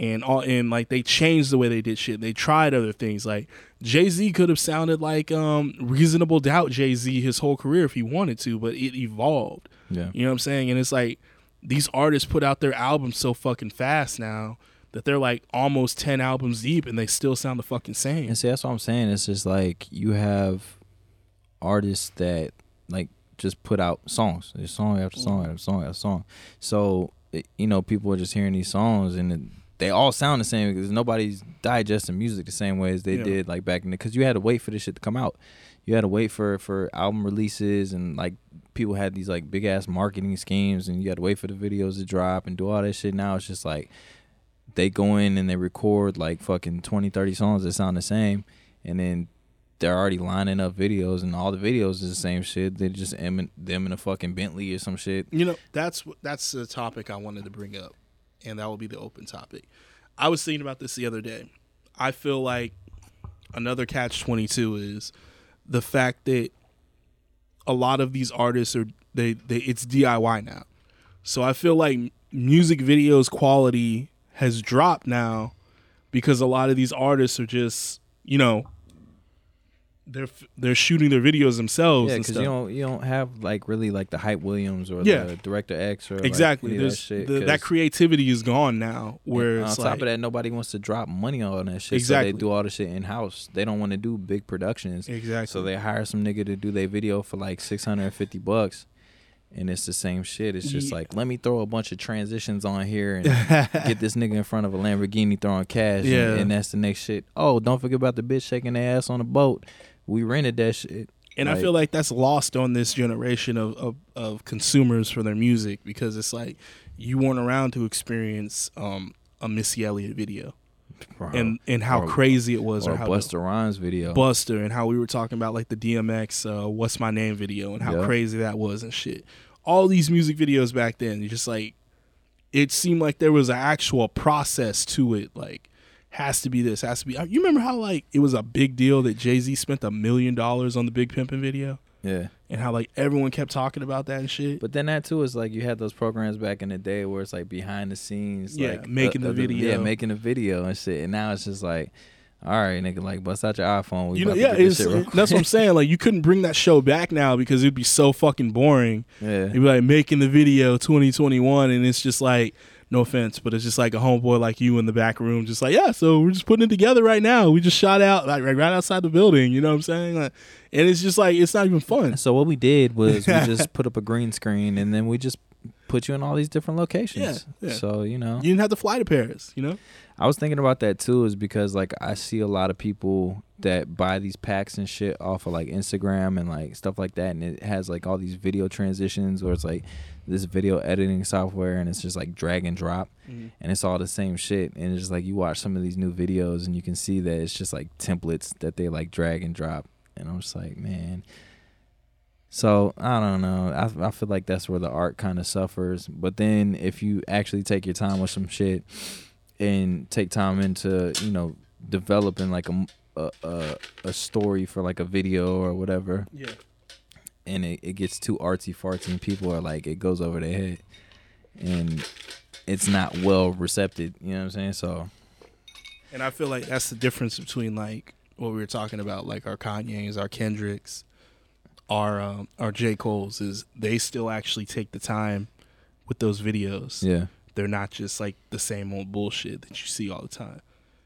And all and like they changed the way they did shit. They tried other things. Like Jay Z could have sounded like um reasonable doubt Jay Z his whole career if he wanted to, but it evolved. Yeah. You know what I'm saying? And it's like these artists put out their albums so fucking fast now that they're like almost ten albums deep and they still sound the fucking same. And see, that's what I'm saying. It's just like you have artists that like just put out songs, There's song after song after song after song. So you know, people are just hearing these songs and it, they all sound the same because nobody's digesting music the same way as they Yeah. did like back in the. Because you had to wait for this shit to come out. You had to wait for for album releases and like people had these like big ass marketing schemes and you had to wait for the videos to drop and do all that shit. Now it's just like they go in and they record like fucking 20 30 songs that sound the same and then they're already lining up videos and all the videos is the same shit they just in, them in a fucking bentley or some shit You know, that's that's the topic I wanted to bring up, and that will be the open topic. I was thinking about this the other day. I feel like another catch twenty two is the fact that a lot of these artists are they, they it's DIY now. So I feel like music videos quality has dropped now because a lot of these artists are just you know they're they're shooting their videos themselves yeah because you don't you don't have like really like the hype williams or Yeah. the director x or exactly There's that shit the, that creativity is gone now where on top like of that nobody wants to drop money on that shit Exactly. so they do all the shit in house they don't want to do big productions exactly so they hire some nigga to do their video for like 650 bucks and it's the same shit it's just Yeah. like let me throw a bunch of transitions on here and get this nigga in front of a Lamborghini throwing cash. Yeah. And, and that's the next shit. Oh, don't forget about the bitch shaking their ass on a boat. We rented that shit. and I feel like that's lost on this generation of, of, of consumers for their music because it's like you weren't around to experience um, a Missy Elliott video Bro. and and how Or- crazy it was or or, how Busta Rhymes video. Busta and how we were talking about like the DMX uh, "What's My Name" video and how Yeah. crazy that was and shit. All these music videos back then, you just like it seemed like there was an actual process to it. Like has to be this, has to be. Uh, you remember how like it was a big deal that Jay Z spent a million dollars on the Big Pimpin' video, yeah. and how like everyone kept talking about that and shit. But then that too is like you had those programs back in the day where it's like behind the scenes, Yeah, like uh, making the Yeah, video. Yeah, making the video and shit. And now it's just like, all right, nigga, like bust out your iPhone. We you know, yeah, that's what I'm saying. Like, you couldn't bring that show back now because it'd be so fucking boring. Yeah. you'd be like making the video 2021, and it's just like, no offense, but it's just like a homeboy like you in the back room, just like, yeah, so we're just putting it together right now. We just shot out like right outside the building. You know what I'm saying? Like, and it's just like it's not even fun. So what we did was we just put up a green screen and then we just put you in all these different locations. Yeah, yeah. So you know, You didn't have to fly to Paris, you know? I was thinking about that too, is because like I see a lot of people that buy these packs and shit off of like Instagram and like stuff like that, and it has like all these video transitions or it's like this video editing software and it's just like drag and drop. Mm-hmm. And it's all the same shit. And it's just like you watch some of these new videos and you can see that it's just like templates that they like drag and drop. And I'm just like man. So I don't know. I, I feel like that's where the art kind of suffers. But then if you actually take your time with some shit and take time into you know developing like a a, a, a story for like a video or whatever. Yeah. And it, it gets too artsy fartsy and people are like it goes over their head and it's not well recepted you know what i'm saying so And I feel like that's the difference between like what we were talking about, like our Kanye's, our Kendricks, our um, our J Cole's, is they still actually take the time with those videos. yeah They're not just like the same old bullshit that you see all the time.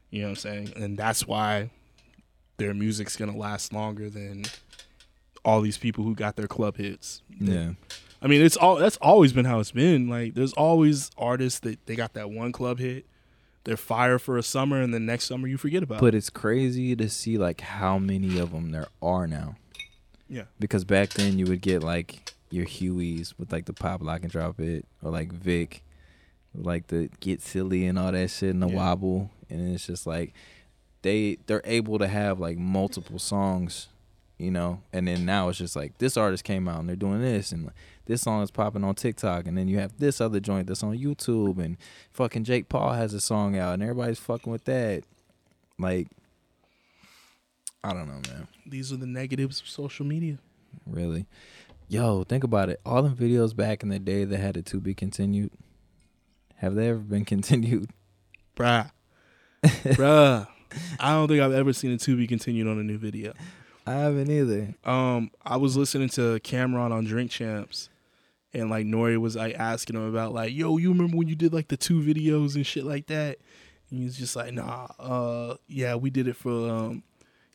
You know what I'm saying? And that's why their music's gonna last longer than all these people who got their club hits. yeah I mean, it's all that's always been how it's been. Like, there's always artists that they got that one club hit, they're fire for a summer, and then next summer you forget about. but it's crazy to see like how many of them there are now Yeah. because back then you would get like your hueys with like the pop lock and drop it or like vic like the get silly and all that shit and the Yeah. wobble and it's just like they they're able to have like multiple songs you know and then now it's just like this artist came out and they're doing this and this song is popping on tiktok and then you have this other joint that's on youtube and fucking jake paul has a song out and everybody's fucking with that like i don't know man These are the negatives of social media. really yo think about it all the videos back in the day that had it to be continued have they ever been continued Bruh. Bruh. I don't think I've ever seen a to be continued on a new video. I haven't either Um, I was listening to Cam'ron on Drink Champs, and like N.O.R.E. was like asking him about like, yo, you remember when you did like the two videos and shit like that? And he was just like, nah, uh, yeah, we did it for um.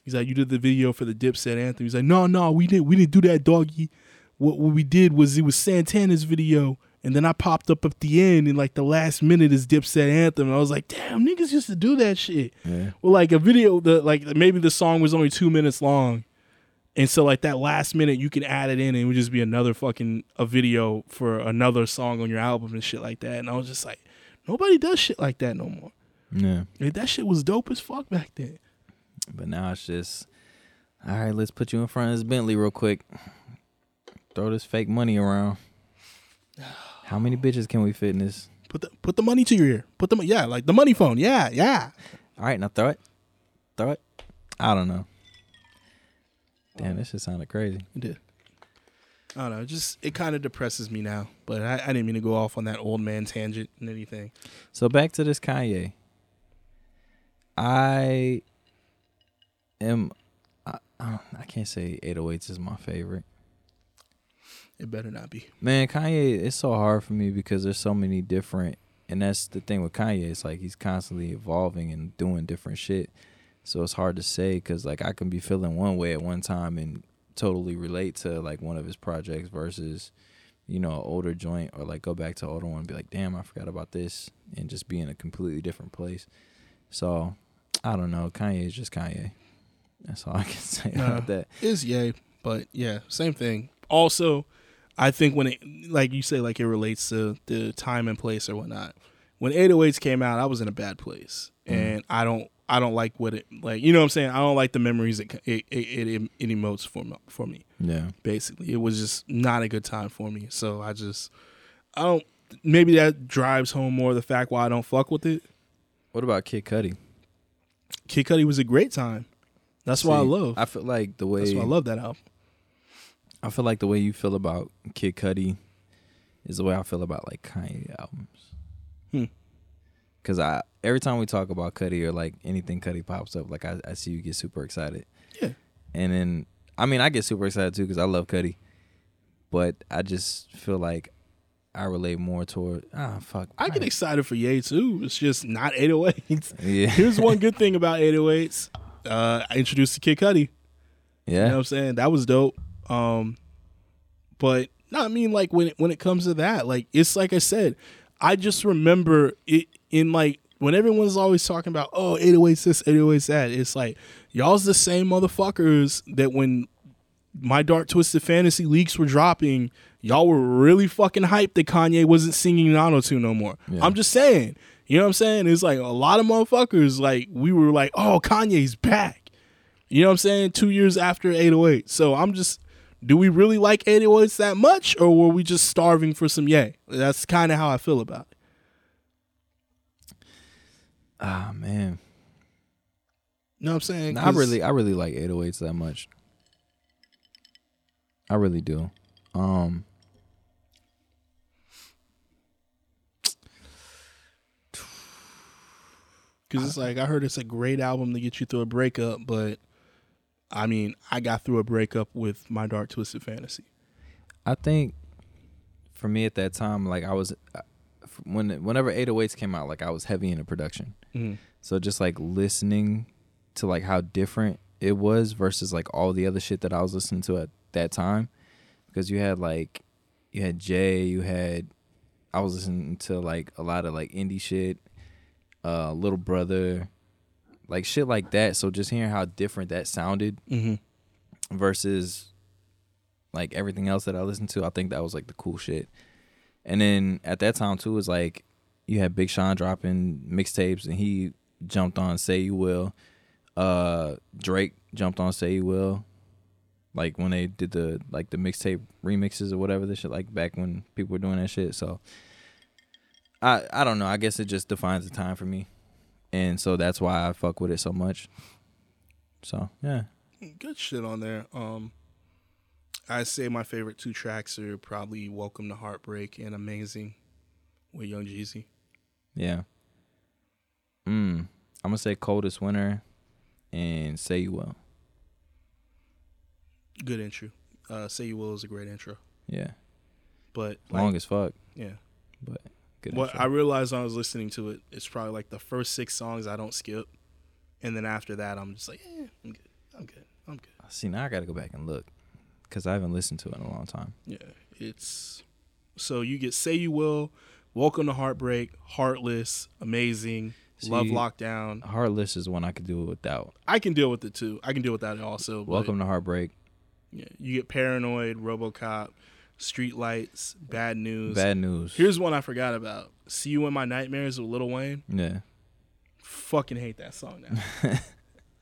He's like, you did the video for the Dipset anthem. He's like, no, no, we didn't, we didn't do that, doggy. What what we did was it was Santana's video, and then I popped up at the end, and like the last minute is Dipset anthem. And I was like, damn, niggas used to do that shit. yeah Well, like a video, the like maybe the song was only two minutes long, and so like that last minute you can add it in, and it would just be another fucking a video for another song on your album and shit like that. And I was just like, nobody does shit like that no more. yeah that shit was dope as fuck back then. But now it's just, all right, let's put you in front of this Bentley real quick. Throw this fake money around. How many bitches can we fit in this? Put the put the money to your ear. Put the mo- yeah, like the money phone. Yeah, yeah. All right, now throw it. Throw it. I don't know. Damn, this just sounded crazy. It did. I don't know. it Just it kind of depresses me now. But I, I didn't mean to go off on that old man tangent and anything. So back to this Kanye. I am. I, I I can't say 808s is my favorite. It better not be. Man, Kanye, it's so hard for me because there's so many different, and that's the thing with Kanye. It's like he's constantly evolving and doing different shit. So it's hard to say because like I can be feeling one way at one time and totally relate to like one of his projects versus, you know, an older joint or like go back to an older one and be like, damn, I forgot about this and just be in a completely different place. So I don't know. Kanye is just Kanye. That's all I can say Nah. about that. is yay, but yeah, same thing. Also, I think when it like you say, like it relates to the time and place or whatnot. When 808s came out, I was in a bad place, Mhm. and I don't, I don't like what it like. You know what I'm saying? I don't like the memories it it it, it, it emotes for me, for me. Yeah. Basically, it was just not a good time for me. So I just, I don't. Maybe that drives home more the fact why I don't fuck with it. What about Kid Cudi? Kid Cudi was a great time. That's why I love. I feel like the way That's why I love that album. I feel like the way you feel about Kid Cudi is the way I feel about like Kanye albums. Hmm. Cause I every time we talk about Cudi or like anything Cudi pops up, like I, I see you get super excited. Yeah. And then I mean I get super excited too because I love Cudi, but I just feel like I relate more toward ah fuck. I get excited for Ye too. It's just not 808s. yeah Here's one good thing about 808s. Uh, I introduced to Kid Cudi. yeah You know what I'm saying? That was dope. Um, but No, I mean like when it, when it comes to that, like it's like I said, I just remember it in like when everyone's always talking about oh 808 this 808 that. It's like y'all's the same motherfuckers that when my dark twisted fantasy leaks were dropping, y'all were really fucking hyped that Kanye wasn't singing in auto tune no more. Yeah. I'm just saying, you know what I'm saying? It's like a lot of motherfuckers like we were like, oh Kanye's back. You know what I'm saying? Two years after 808. So I'm just do we really like 808s that much or were we just starving for some yay? That's kind of how I feel about it. Ah man, You know what I'm saying? Nah, I 'Cause- really, I really like 808s that much. I really do. Um, Because it's like I heard it's a great album to get you through a breakup, but I mean, I got through a breakup with my Dark Twisted Fantasy. I think for me at that time, like I was uh, when whenever 808s came out, like I was heavy into production. Mm. So just like listening to like how different it was versus like all the other shit that I was listening to at that time, because you had like you had Jay, you had I was listening to like a lot of like indie shit, uh, Little Brother, like shit like that. So just hearing how different that sounded Mm-hmm. versus like everything else that I listened to, I think that was like the cool shit. And then at that time too, was like you had Big Sean dropping mixtapes, and he jumped on "Say You Will." Uh, Drake jumped on "Say You Will," like when they did the like the mixtape remixes or whatever the shit, like back when people were doing that shit. So I I don't know. I guess it just defines the time for me, and so that's why I fuck with it so much. So yeah, Good shit on there. Um, I say my favorite two tracks are probably "Welcome to Heartbreak" and "Amazing" with Young Jeezy. Yeah. Mm. I'm gonna say coldest winter and say you will. Good intro. Uh, "Say You Will" is a great intro, Yeah. but like, Long as fuck, yeah. but good. What intro. I realized when I was listening to it, it's probably like the first six songs I don't skip, and then after that, I'm just like, eh, I'm good, I'm good, I'm good. See now I gotta go back and look because I haven't listened to it in a long time. Yeah, it's so you get "Say You Will," "Welcome to Heartbreak," "Heartless," "Amazing," "Love Lockdown." Heartless is one I could do without. I can deal with it too. I can deal with that also. Welcome to Heartbreak. Yeah, you get "Paranoid," "RoboCop," "Streetlights," "Bad News." Bad news. Here's one I forgot about. "See You in My Nightmares" with Lil Wayne. yeah. fucking hate that song now.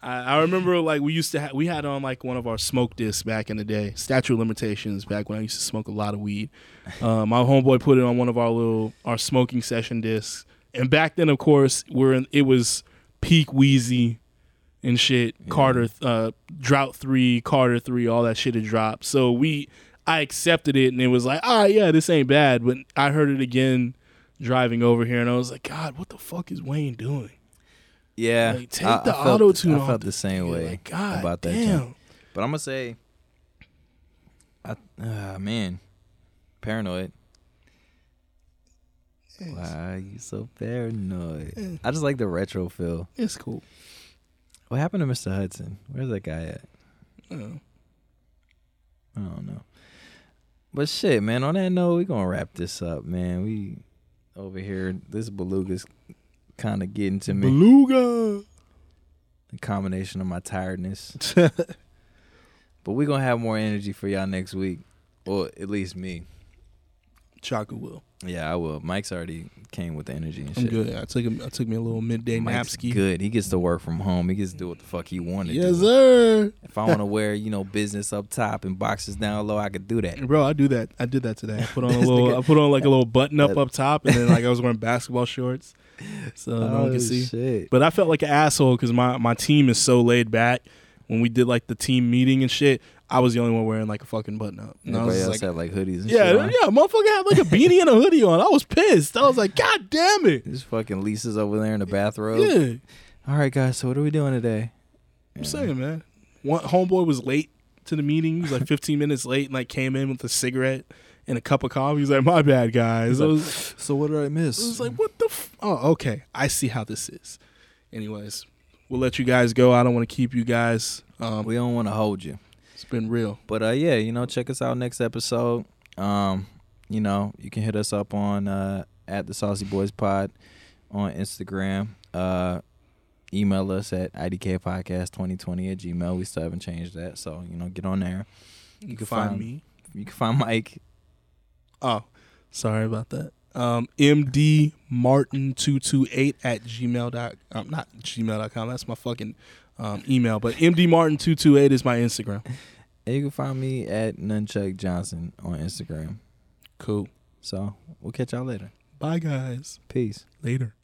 I, I remember like we used to have we had on like one of our smoke discs back in the day, statute of limitations back when I used to smoke a lot of weed. Uh, my homeboy put it on one of our little our smoking session discs, and back then of course we're in it was peak Weezy and shit. Carter uh, Drought three, Carter three, all that shit had dropped. So we I accepted it and it was like, ah yeah, this ain't bad. But I heard it again driving over here and I was like, God, what the fuck is Wayne doing? Yeah. Like, take I- the I felt- auto-tune I felt the the same thing. way Like, God about that. damn. jump. But I'm gonna say, I uh, man, paranoid. Why are you so paranoid? I just like the retro feel. It's cool. What happened to Mr. Hudson? Where's that guy at? Uh, I don't know. But shit, man. On that note, we gonna wrap this up, man. We over here. This beluga's kind of getting to me. Beluga. The combination of my tiredness. but we gonna have more energy for y'all next week, or at least me. Chaka will. Yeah, I will. Mike's already came with the energy and I'm shit. good. I took him. I took me a little midday Mike's napski. good. He gets to work from home. He gets to do what the fuck he wanted. Yes, to. sir. If I want to wear, you know, business up top and boxes down low, I could do that. Bro, I do that. I did that today. I put on a little. I put on like a little button up up top, and then like I was wearing basketball shorts, so no one Oh, can see. shit. But I felt like an asshole because my my team is so laid back. When we did like the team meeting and shit, I was the only one wearing like a fucking button up. And I was Everybody else like, had like hoodies and yeah, yeah, motherfucker had like a beanie and a hoodie on. I was pissed. I was like, God damn it. This fucking Lisa's over there in the bathrobe. Yeah, All right, guys. So what are we doing today? I'm saying, man. One homeboy was late to the meeting. He was like 15 minutes late and like came in with a cigarette and a cup of coffee. He's like, my bad, guys. Was, So what did I miss? I was like, what the? F-? Oh, okay. I see how this is. Anyways, we'll let you guys go. I don't want to keep you guys. Um, we don't want to hold you. Been real. But uh, yeah, you know, check us out next episode. Um, you know, you can hit us up on uh at the Saucy Boys Pod on Instagram. Uh email us at idkpodcast2020 at gmail. We still haven't changed that. So, you know, get on there. You, can find- find me. You can find Mike. Oh, sorry about that. Um, MD Martin two two eight at gmail dot um, not gmail.com. That's my fucking um, email. But MD Martin two two eight is my Instagram. And you can find me at Nunchuck Johnson on Instagram. Cool. So we'll catch y'all later. Bye guys. Peace. Later.